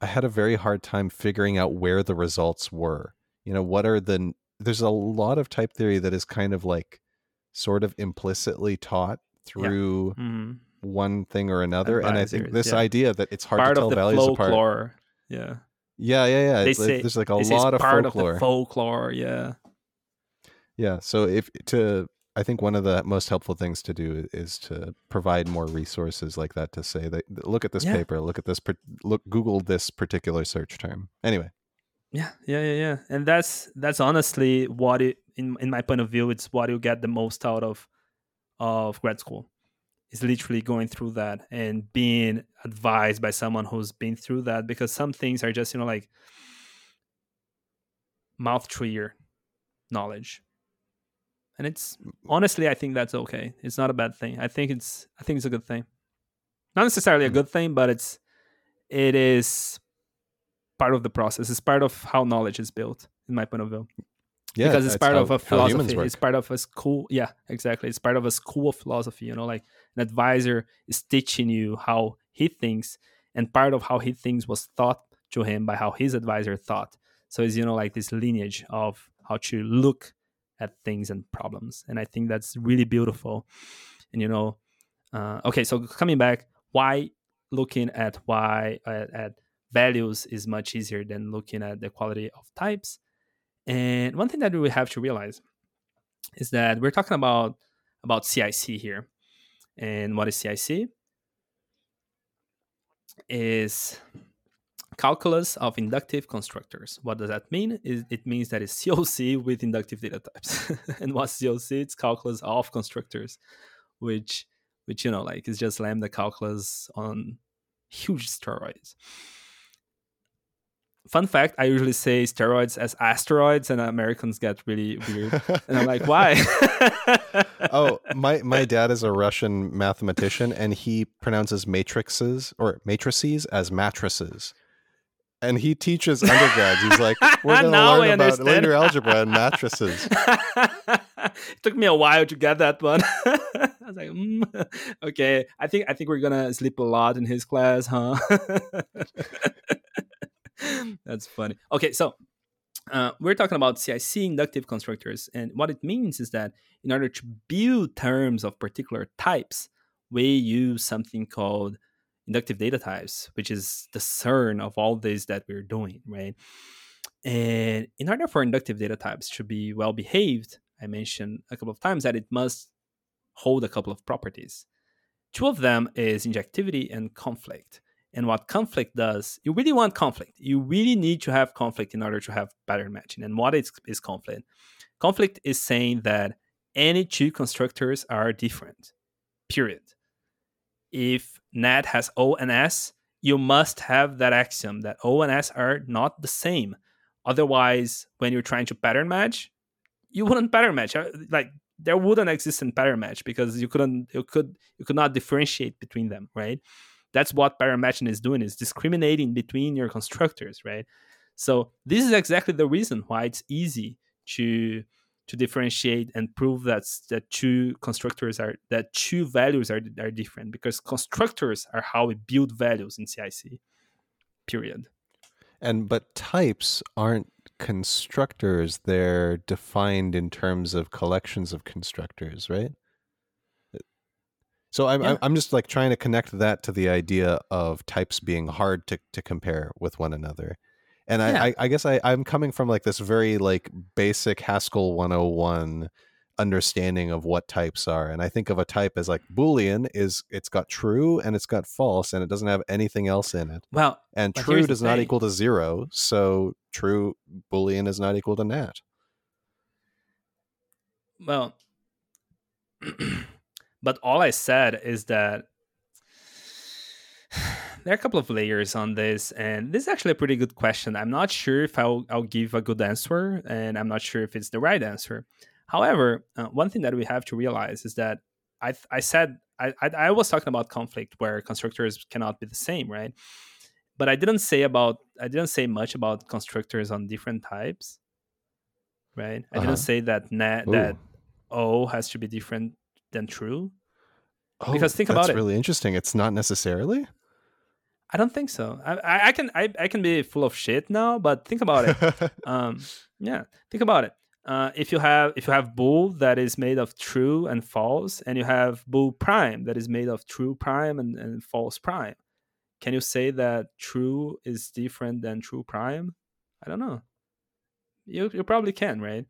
I had a very hard time figuring out where the results were. You know, what are the there's a lot of type theory that is kind of like sort of implicitly taught through yeah. mm-hmm. one thing or another. Advisors, and I think this yeah. idea that it's hard part to tell values folklore. apart. Yeah. Yeah, yeah, yeah. They say, there's like a lot of folklore. Of folklore, yeah. Yeah. So if to I think one of the most helpful things to do is to provide more resources like that to say that look at this yeah. paper, look at this, look Google this particular search term. Anyway. Yeah, yeah, yeah, yeah, and that's that's honestly what it in in my point of view, it's what you get the most out of of grad school. Is literally going through that and being advised by someone who's been through that because some things are just you know like mouth to ear knowledge and it's honestly i think that's okay. It's not a bad thing. I think it's i think it's a good thing. Not necessarily a mm. good thing but it's it is part of the process. It's part of how knowledge is built in my point of view. Yeah because it's part of a philosophy. it's part of a school yeah exactly. It's part of a school of philosophy you know like an advisor is teaching you how he thinks and part of how he thinks was taught to him by how his advisor thought. So it's you know like this lineage of how to look at things and problems. And i think that's really beautiful. And you know uh, okay so coming back why looking at why at, at values is much easier than looking at the quality of types? And one thing that we have to realize is that we're talking about about cic here. And what is cic is calculus of inductive constructors. What does that mean? It means that it's COC with inductive data types. [LAUGHS] and what's COC? It's calculus of constructors, which which you know like is just lambda calculus on huge steroids. fun fact i usually say steroids as asteroids and americans get really weird and i'm like why [LAUGHS] oh my my [LAUGHS] dad is a russian mathematician and he pronounces matrices or matrices as mattresses and he teaches undergrads. He's like [LAUGHS] we're going to learn about linear [LAUGHS] algebra and mattresses it [LAUGHS] took me a while to get that one. I was like mm, okay i think i think we're gonna sleep a lot in his class huh? That's funny. Okay, so uh, we're talking about CIC inductive constructors, and what it means is that in order to build terms of particular types, we use something called inductive data types, which is the CERN of all this that we're doing, right? And in order for inductive data types to be well behaved, I mentioned a couple of times that it must hold a couple of properties. Two of them is injectivity and conflict. And what conflict does you really want conflict. You really need to have conflict in order to have pattern matching. And what is, is conflict? Conflict is saying that any two constructors are different period if nat has o and s you must have that axiom that o and s are not the same. Otherwise when you're trying to pattern match you wouldn't pattern match. Uh, like there wouldn't exist in pattern match because you couldn't you could you could not differentiate between them right? That's what pattern matching is doing is discriminating between your constructors right? So this is exactly the reason why it's easy to to differentiate and prove that that two constructors are that two values are, are different because constructors are how we build values in CIC. Period. And but types aren't constructors; they're defined in terms of collections of constructors, right? So I'm yeah. I'm just like trying to connect that to the idea of types being hard to to compare with one another. And yeah. I, I guess I, I'm coming from like this very like basic Haskell 101 understanding of what types are. And I think of a type as like Boolean is it's got true and it's got false and it doesn't have anything else in it. Well, and true does not equal to zero. So true Boolean is not equal to nat. Well, [CLEARS THROAT] But all I said is that there are a couple of layers on this, and this is actually a pretty good question. I'm not sure if I'll, I'll give a good answer, and I'm not sure if it's the right answer. However, uh, one thing that we have to realize is that I, I said I, I, I was talking about conflict where constructors cannot be the same, right? But I didn't say about I didn't say much about constructors on different types, right? I uh-huh. didn't say that na- that O has to be different than true. Oh, because think about it. That's really interesting. It's not necessarily. I don't think so. I, I can I, I can be full of shit now, but think about it. [LAUGHS] um, yeah, think about it. Uh, if you have if you have bool that is made of true and false, and you have bool prime that is made of true prime and, and false prime, can you say that true is different than true prime? I don't know. You you probably can, right?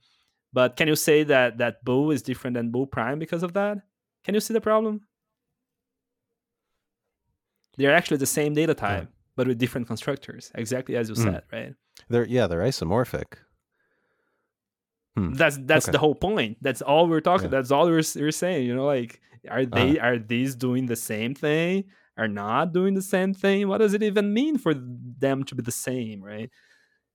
But can you say that that bool is different than bool prime because of that? Can you see the problem? They're actually the same data type, yeah. but with different constructors, exactly as you mm. said, right? They're yeah, they're isomorphic. Hmm. That's that's okay. the whole point. That's all we're talking. Yeah. That's all we're, we're saying. You know, like are they uh, are these doing the same thing? Are not doing the same thing? What does it even mean for them to be the same, right?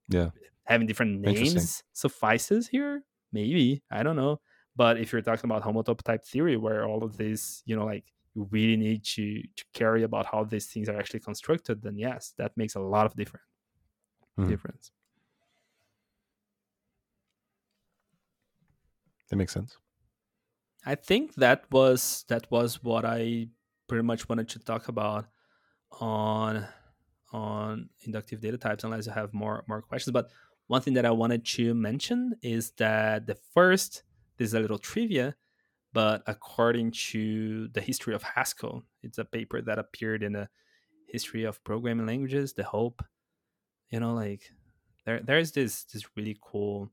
Yeah, having different names suffices here. Maybe I don't know. But if you're talking about homotopy type theory, where all of these, you know, like you really need to, to carry about how these things are actually constructed, then yes, that makes a lot of different mm-hmm. difference. That makes sense. I think that was that was what I pretty much wanted to talk about on on inductive data types unless you have more more questions but one thing that i wanted to mention is that the first this is a little trivia but according to the history of Haskell, it's a paper that appeared in the history of programming languages, the Hope. You know, like there there's this this really cool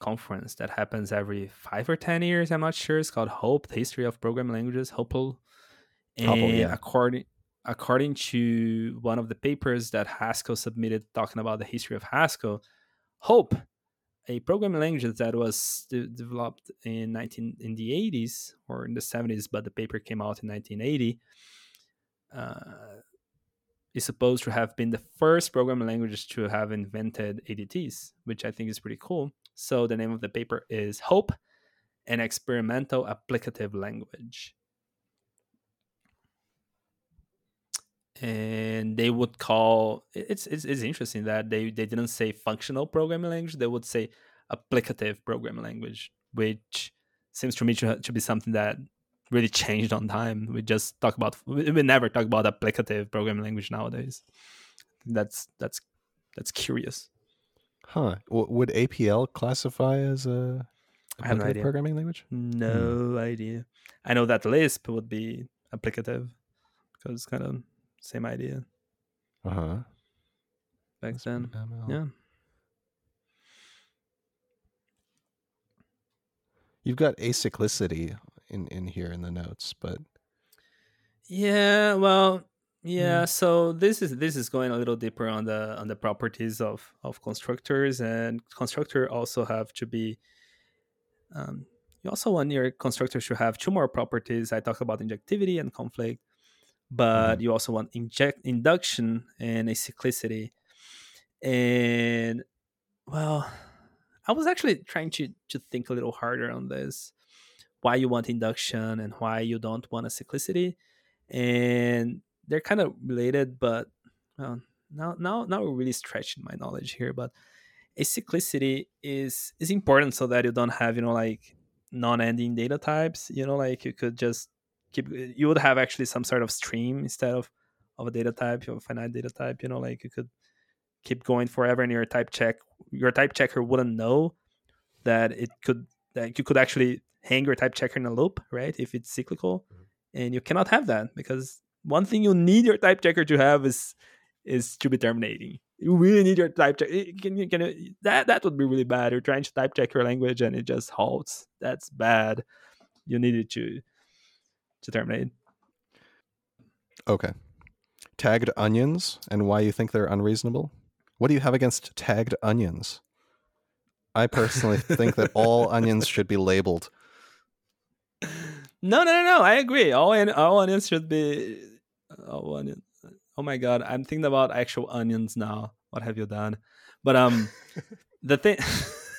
conference that happens every five or ten years. I'm not sure. It's called Hope, the history of programming languages, HOPL. And HOPL, yeah. according according to one of the papers that Haskell submitted talking about the history of Haskell, Hope a programming language that was de- developed in 19 in the 80s or in the 70s, but the paper came out in 1980. Uh, is supposed to have been the first programming language to have invented ADTs, which I think is pretty cool. So the name of the paper is Hope, an experimental applicative language. And they would call it's, it's it's interesting that they they didn't say functional programming language; they would say applicative programming language, which seems to me to, to be something that really changed on time. We just talk about we, we never talk about applicative programming language nowadays. That's that's that's curious. Huh? W- would APL classify as a I have no idea. programming language? No hmm. idea. I know that Lisp would be applicative because it's kind of same idea. Uh huh. Back Lisp then, yeah. You've got acyclicity in in here in the notes, but yeah, well, yeah. Mm. So this is this is going a little deeper on the on the properties of of constructors, and constructor also have to be. Um, you also want your constructors to have two more properties. I talked about injectivity and conflict, but mm. you also want inject induction and acyclicity. And well, I was actually trying to to think a little harder on this why you want induction and why you don't want a cyclicity and they're kind of related but well, now now now we're really stretching my knowledge here but acyclicity is is important so that you don't have you know like non-ending data types you know like you could just keep you would have actually some sort of stream instead of of a data type have a finite data type you know like you could keep going forever and your type check your type checker wouldn't know that it could that you could actually hang your type checker in a loop, right? If it's cyclical, mm-hmm. and you cannot have that because one thing you need your type checker to have is is to be terminating. You really need your type check. Can you, can you, that that would be really bad. You're trying to type check your language and it just halts. That's bad. You need it to to terminate. Okay. Tagged onions and why you think they're unreasonable. What do you have against tagged onions? I personally [LAUGHS] think that all onions should be labeled no, no, no, no. I agree. All all onions should be. All onion. Oh my god, I'm thinking about actual onions now. What have you done? But um, the thing. [LAUGHS]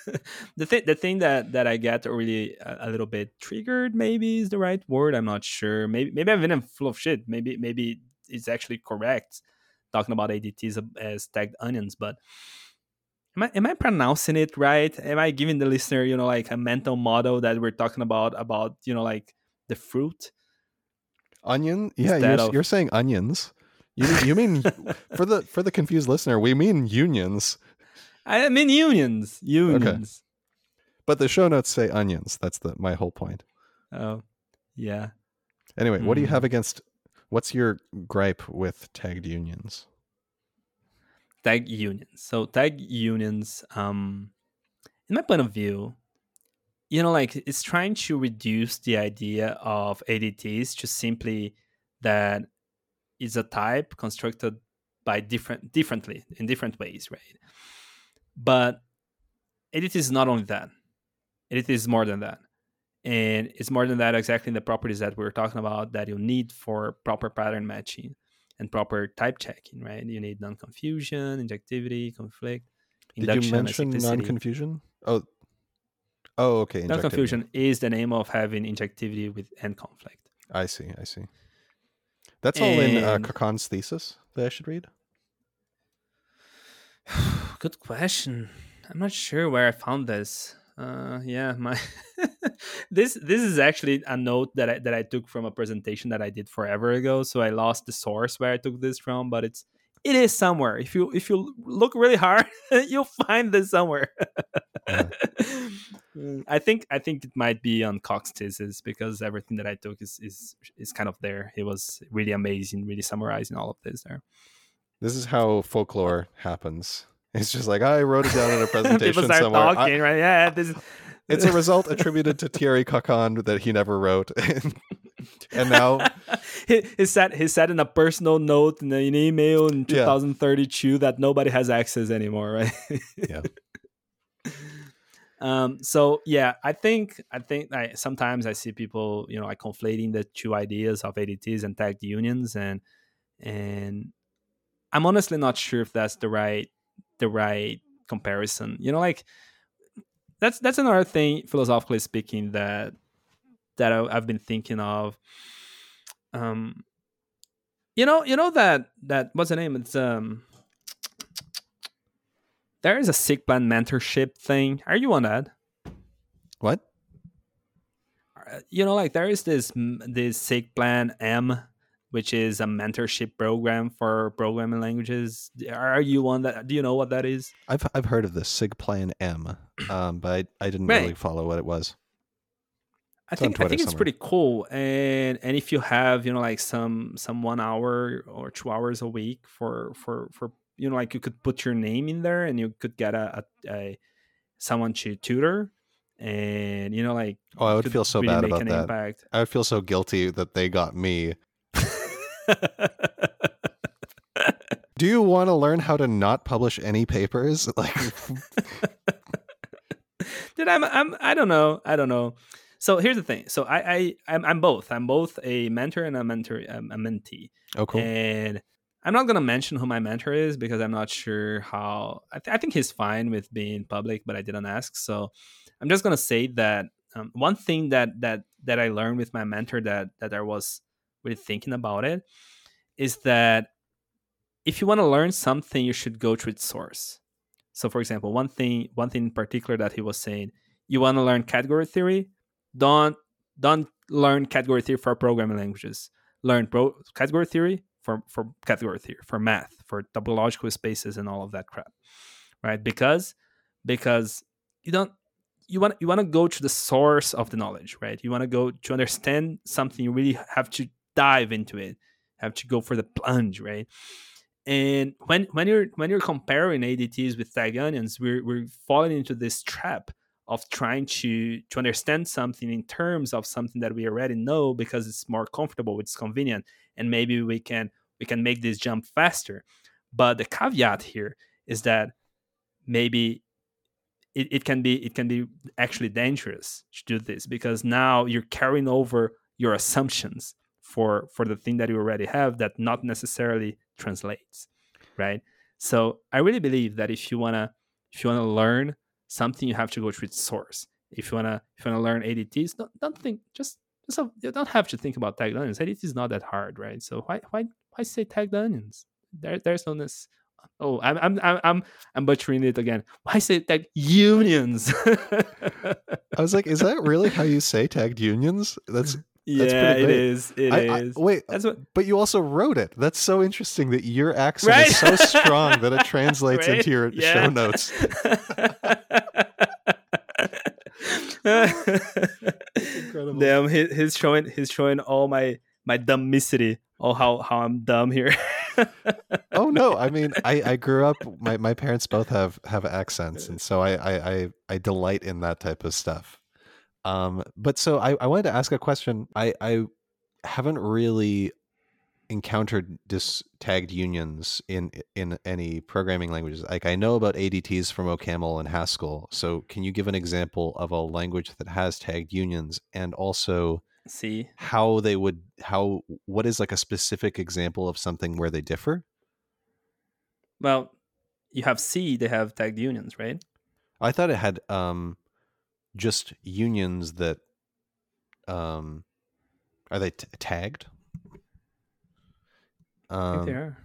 [LAUGHS] the thing the thing that that I get really a, a, little bit triggered maybe is the right word. I'm not sure. Maybe maybe I've been full of shit. Maybe maybe it's actually correct talking about ADTs as tagged onions, but Am I am I pronouncing it right? Am I giving the listener, you know, like a mental model that we're talking about about, you know, like the fruit? Onion? Yeah, you're, of... you're saying onions. You you mean [LAUGHS] for the for the confused listener, we mean unions. I mean unions. Unions. Okay. But the show notes say onions. That's the my whole point. Oh. Yeah. Anyway, mm. what do you hmm. have against what's your gripe with tagged unions? tag unions. So tag unions, um, in my point of view, you know, like it's trying to reduce the idea of ADTs to simply that it's a type constructed by different differently in different ways, right? But ADT is not only that. ADT is more than that. And it's more than that exactly in the properties that we are talking about that you need for proper pattern matching and proper type checking, right? You need non-confusion, injectivity, conflict. Did you mention non-confusion? Oh, oh, okay. Non-confusion is the name of having injectivity with end conflict. I see. I see. That's all in uh, Coquand's thesis that I should read. [SIGHS] Good question. I'm not sure where I found this. Uh yeah my [LAUGHS] this this is actually a note that I, that I took from a presentation that I did forever ago so I lost the source where I took this from but it's it is somewhere. If you if you look really hard [LAUGHS] you'll find this somewhere. [LAUGHS] I think I think it might be on Cockx thesis because everything that I took is is is kind of there. It was really amazing really summarizing all of this there this is how folklore happens it's just like I wrote it down in a [LAUGHS] presentation People start somewhere. talking, I, right? Yeah, this. [LAUGHS] it's a result attributed to Thierry Coquand that he never wrote, [LAUGHS] and now he, he said he said in a personal note in an email in 2032 yeah. that nobody has access anymore, right? yeah. Um, so yeah, I think I think I, sometimes I see people, you know, like conflating the two ideas of ADTs and tagged unions, and and I'm honestly not sure if that's the right the right comparison. You know, like that's that's another thing philosophically speaking that that I, have been thinking of. Um, you know, you know that that what's the name? It's um, there is a SIGPLAN mentorship thing. Are you on that? What? Uh, you know, like there is this this SIGPLAN-M, which is a mentorship program for programming languages. Are you on that? Do you know what that is? I've I've heard of the SIGPLAN-M, um, but I, I didn't right. really follow what it was. I think I think it's pretty cool, and and if you have you know like some some one hour or two hours a week for for for you know like you could put your name in there and you could get a, a, a someone to tutor and you know like oh i would feel so really bad about that impact. i would feel so guilty that they got me [LAUGHS] do you want to learn how to not publish any papers [LAUGHS] like dude i'm i'm i don't know i don't know so here's the thing. So I, I I'm, I'm both. I'm both a mentor and a mentor, um, a mentee. Oh, cool. And I'm not gonna mention who my mentor is because I'm not sure how. I, th- I think he's fine with being public, but I didn't ask. So I'm just gonna say that um, one thing that that that I learned with my mentor that that I was really thinking about it is that if you want to learn something, you should go to its source. So, for example, one thing one thing in particular that he was saying, you want to learn category theory, don't don't learn category theory for programming languages. Learn pro- category theory for for category theory, for math, for topological spaces, and all of that crap, right? Because because you don't you want you want to go to the source of the knowledge, right? You want to go to understand something. You really have to dive into it. Have to go for the plunge, right? And when when you're when you're comparing ADTs with tag onions, we're we're falling into this trap of trying to to understand something in terms of something that we already know because it's more comfortable it's convenient and maybe we can we can make this jump faster but the caveat here is that maybe it, it can be it can be actually dangerous to do this because now you're carrying over your assumptions for for the thing that you already have that not necessarily translates right so i really believe that if you want to if you want to learn something you have to go to its source. If you wanna if you wanna learn ADTs, don't, don't think just just you don't have to think about tagged onions. ADT is not that hard, right? So why why why say tagged onions? There there's no this. Oh, I'm I'm I'm I'm butchering it again. Why say tagged unions? [LAUGHS] I was like, is that really how you say tagged unions? That's yeah, it is. It I, is. I, wait, That's what... but you also wrote it. That's so interesting that your accent right? is so strong that it [LAUGHS] translates right? into your yeah. show notes. Incredible. [LAUGHS] Damn, he, he's showing he's showing all my my dumbicity, all oh, how how I'm dumb here. [LAUGHS] oh no, I mean, I I grew up. My my parents both have have accents, and so I I I, I delight in that type of stuff. Um, but so I, I wanted to ask a question. I, I haven't really encountered dis tagged unions in in any programming languages. Like I know about ADTs from OCaml and Haskell. So can you give an example of a language that has tagged unions and also see how they would how what is like a specific example of something where they differ? Well, you have C, they have tagged unions, right? I thought it had um just unions that um are they t- tagged? Um, they are.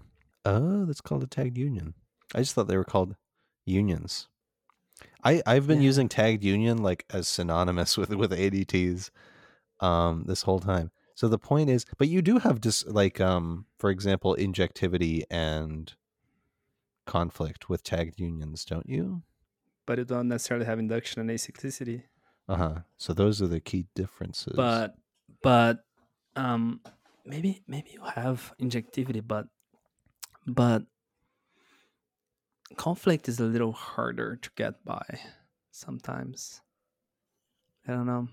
Oh, that's called a tagged union. I just thought they were called unions. I I've been yeah. using tagged union like as synonymous [LAUGHS] with with ADTs um this whole time. So the point is, but you do have just like um for example injectivity and conflict with tagged unions, don't you? But it don't necessarily have induction and acyclicity. Uh huh. So those are the key differences. But but um maybe maybe you have injectivity, but but conflict is a little harder to get by sometimes. I don't know.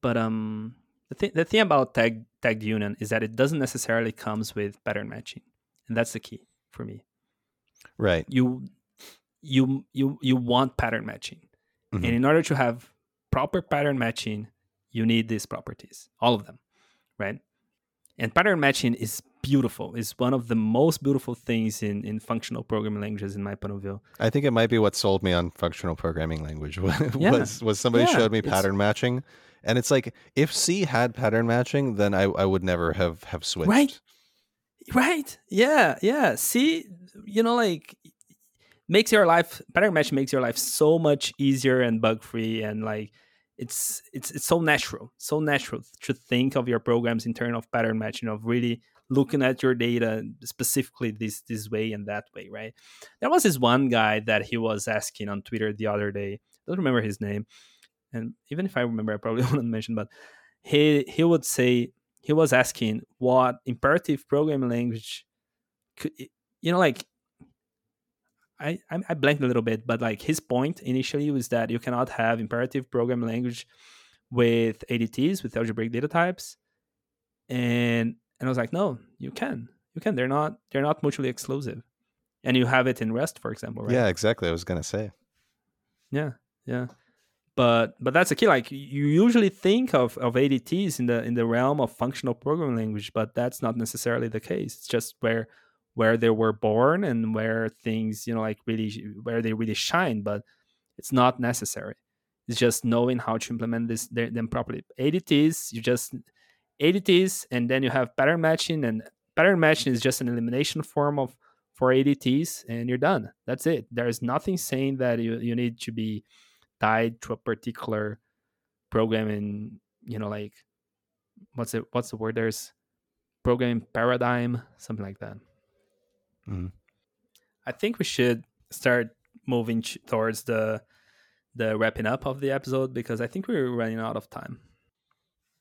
But um the thing the thing about tag tagged union is that it doesn't necessarily comes with pattern matching. And that's the key for me. Right. You you you you want pattern matching mm-hmm. and in order to have proper pattern matching you need these properties all of them right and pattern matching is beautiful. It's one of the most beautiful things in, in functional programming languages, in my point of view. I think it might be what sold me on functional programming language [LAUGHS] was yeah. was somebody yeah, showed me pattern matching, and it's like if C had pattern matching, then I, I would never have have switched. Right, right, yeah, yeah. See, you know, like makes your life pattern matching makes your life so much easier and bug free and like it's it's it's so natural so natural to think of your programs in terms of pattern matching of really looking at your data specifically this this way and that way right? There was this one guy that he was asking on twitter the other day. I don't remember his name. And even if i remember i probably [LAUGHS] wouldn't mention but he he would say he was asking what imperative programming language could you know like I, I blanked a little bit, but like his point initially was that you cannot have imperative programming language with ADTs with algebraic data types, and and I was like, no, you can, you can. They're not they're not mutually exclusive, and you have it in Rust, for example, right? Yeah, exactly. I was gonna say. Yeah, yeah, but but that's the key. Like you usually think of of ADTs in the in the realm of functional programming language, but that's not necessarily the case. It's just where where they were born and where things you know like really where they really shine but it's not necessary. It's just knowing how to implement this them properly. Adts you just adts and then you have pattern matching and pattern matching is just an elimination form of for adts and you're done. That's it. There's nothing saying that you, you need to be tied to a particular programming you know like what's it what's the word? There's programming paradigm something like that Mm-hmm. I think we should start moving towards the the wrapping up of the episode because I think we're running out of time.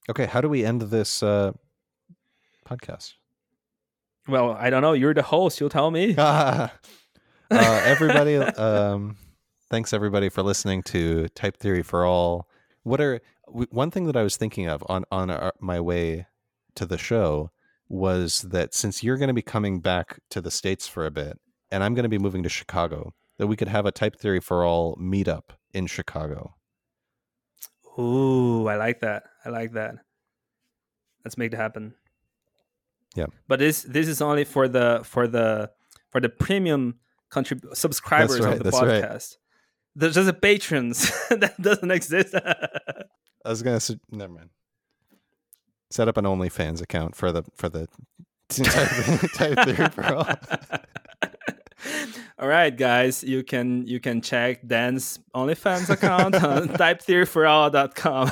Okay, how do we end this uh, podcast? Well, I don't know. You're the host. You'll tell me. [LAUGHS] uh, everybody, um, thanks everybody for listening to Type Theory for All. What are one thing that I was thinking of on on our, my way to the show was that since you're going to be coming back to the states for a bit and I'm going to be moving to Chicago, that we could have a Type Theory for All meetup in Chicago. Ooh, I like that. I like that. Let's make it happen. Yeah. But this this is only for the for the for the premium contrib- subscribers right, of the podcast. Right. There's just a patrons [LAUGHS] that doesn't exist. [LAUGHS] I was gonna say, never mind set up an OnlyFans account for the for the [LAUGHS] type, type [LAUGHS] [LAUGHS] theory for all. all right, guys, you can you can check Dan's OnlyFans account on typetheoryforall.com.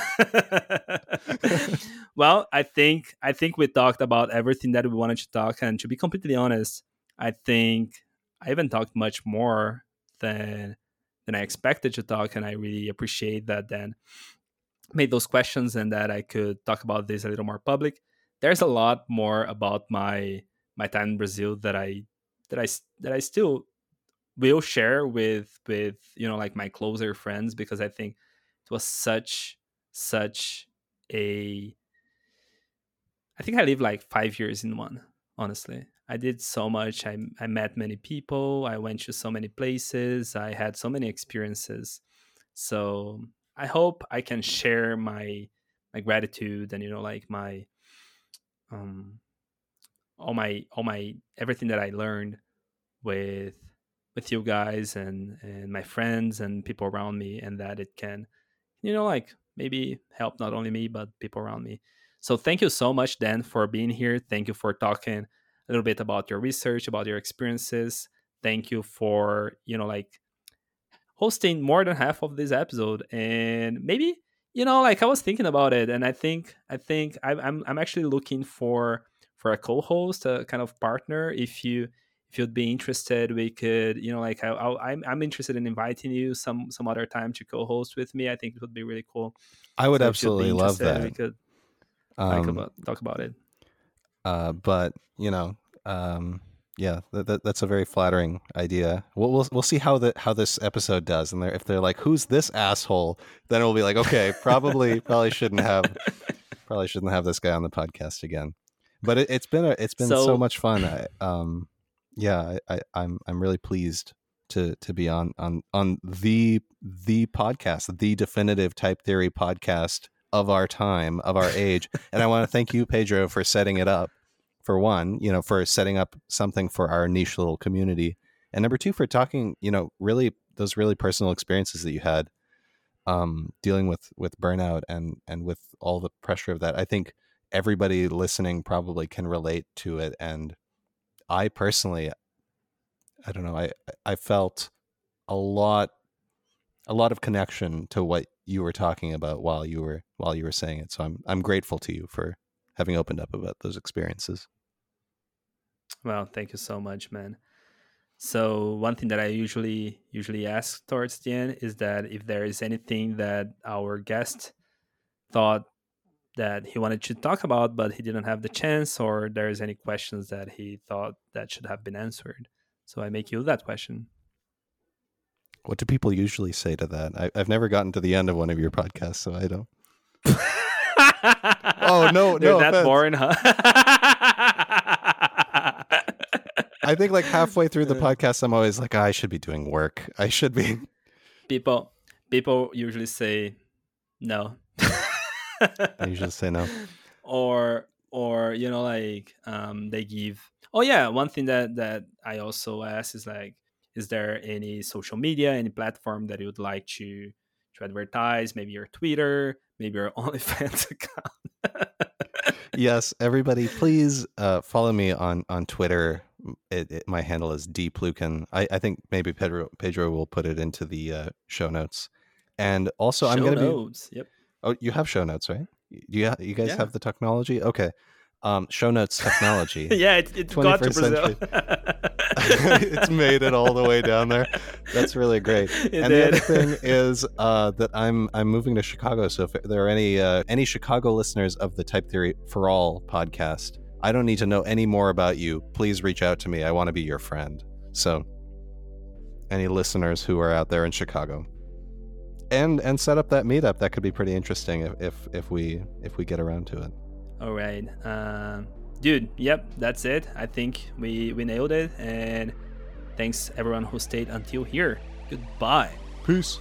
well, I think I think we talked about everything that we wanted to talk, and to be completely honest, I think I even talked much more than than I expected to talk, and I really appreciate that, Dan made those questions and that I could talk about this a little more public. There's a lot more about my my time in Brazil that I that I that I still will share with with you know like my closer friends because I think it was such such a I think I lived like 5 years in one honestly. I did so much. I I met many people, I went to so many places, I had so many experiences. So I hope I can share my my gratitude and you know like my um all my all my everything that I learned with with you guys and and my friends and people around me and that it can you know like maybe help not only me but people around me. So thank you so much dan for being here. Thank you for talking a little bit about your research about your experiences. Thank you for you know like hosting more than half of this episode and maybe you know like i was thinking about it and i think i think i'm i'm actually looking for for a co-host a kind of partner. If you if you'd be interested we could you know like I, I i'm i'm interested in inviting you some some other time to co-host with me. I think it would be really cool. I would so absolutely love that we could um, talk about talk about it. uh but you know um yeah, that, that, that's a very flattering idea. We'll, we'll we'll see how the how this episode does, and they're, if they're like, "Who's this asshole?" Then we'll be like, "Okay, probably [LAUGHS] probably shouldn't have probably shouldn't have this guy on the podcast again." But it, has been a, it's been so, so much fun. I, um, yeah, I, I, I'm I'm really pleased to to be on on on the the podcast, the definitive type theory podcast of our time, of our age. and I want to thank you, Pedro, for setting it up. For one, you know, for setting up something for our niche little community, and number two, for talking, you know, really those really personal experiences that you had, um, dealing with with burnout and and with all the pressure of that. I think everybody listening probably can relate to it, and I personally, I don't know, I I felt a lot a lot of connection to what you were talking about while you were while you were saying it. So I'm I'm grateful to you for having opened up about those experiences. Well, thank you so much, man. So one thing that I usually usually ask towards the end is that if there is anything that our guest thought that he wanted to talk about but he didn't have the chance or there's any questions that he thought that should have been answered. So I make you that question. What do people usually say to that? I, have never gotten to the end of one of your podcasts, so I don't. [LAUGHS] oh no, no, that boring, huh? [LAUGHS] I think like halfway through the podcast, I'm always like, oh, I should be doing work. I should be. [LAUGHS] People, people usually say no. I usually say no. [LAUGHS] Or, or you know, like um, they give. Oh yeah, one thing that that I also ask is like, is there any social media, any platform that you would like to to advertise? Maybe your Twitter, maybe your [LAUGHS] OnlyFans account. yes, everybody, please uh, follow me on on Twitter. It, it, my handle is dplyukhn. I, I think maybe Pedro Pedro will put it into the uh, show notes. And also, show I'm going to be. Yep. Oh, you have show notes, right? You you guys yeah. have the technology? Okay um, show notes technology. [LAUGHS] yeah, it, it got to Brazil. [LAUGHS] [LAUGHS] it's made it all the way down there. That's really great. It and did. the other thing is uh, that I'm I'm moving to Chicago. So if there are any uh, any Chicago listeners of the Type Theory for All podcast, I don't need to know any more about you. Please reach out to me. I want to be your friend. So any listeners who are out there in Chicago. And and set up that meetup. That could be pretty interesting if, if, if we if we get around to it. All right. Uh, dude, yep, that's it. I think we, we nailed it. And thanks everyone who stayed until here. Goodbye. Peace.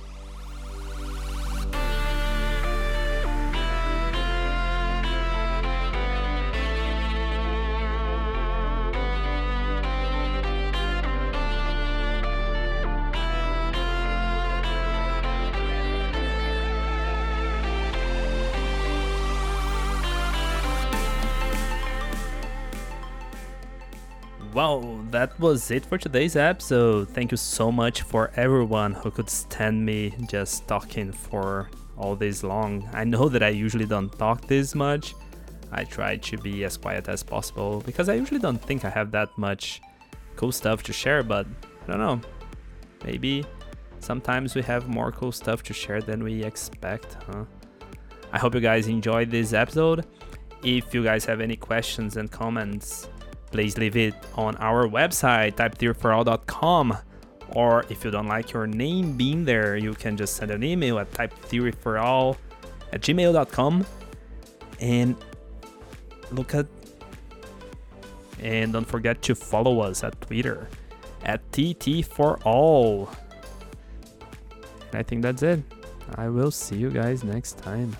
Well, that was it for today's episode. Thank you so much for everyone who could stand me just talking for all this long. I know that I usually don't talk this much. I try to be as quiet as possible because I usually don't think I have that much cool stuff to share, but I don't know. Maybe sometimes we have more cool stuff to share than we expect, huh? I hope you guys enjoyed this episode. If you guys have any questions and comments, please leave it on our website, typetheoryforall.com. Or if you don't like your name being there, you can just send an email at typetheoryforall at gmail.com and look at and don't forget to follow us at Twitter at TT4All. I think that's it. I will see you guys next time.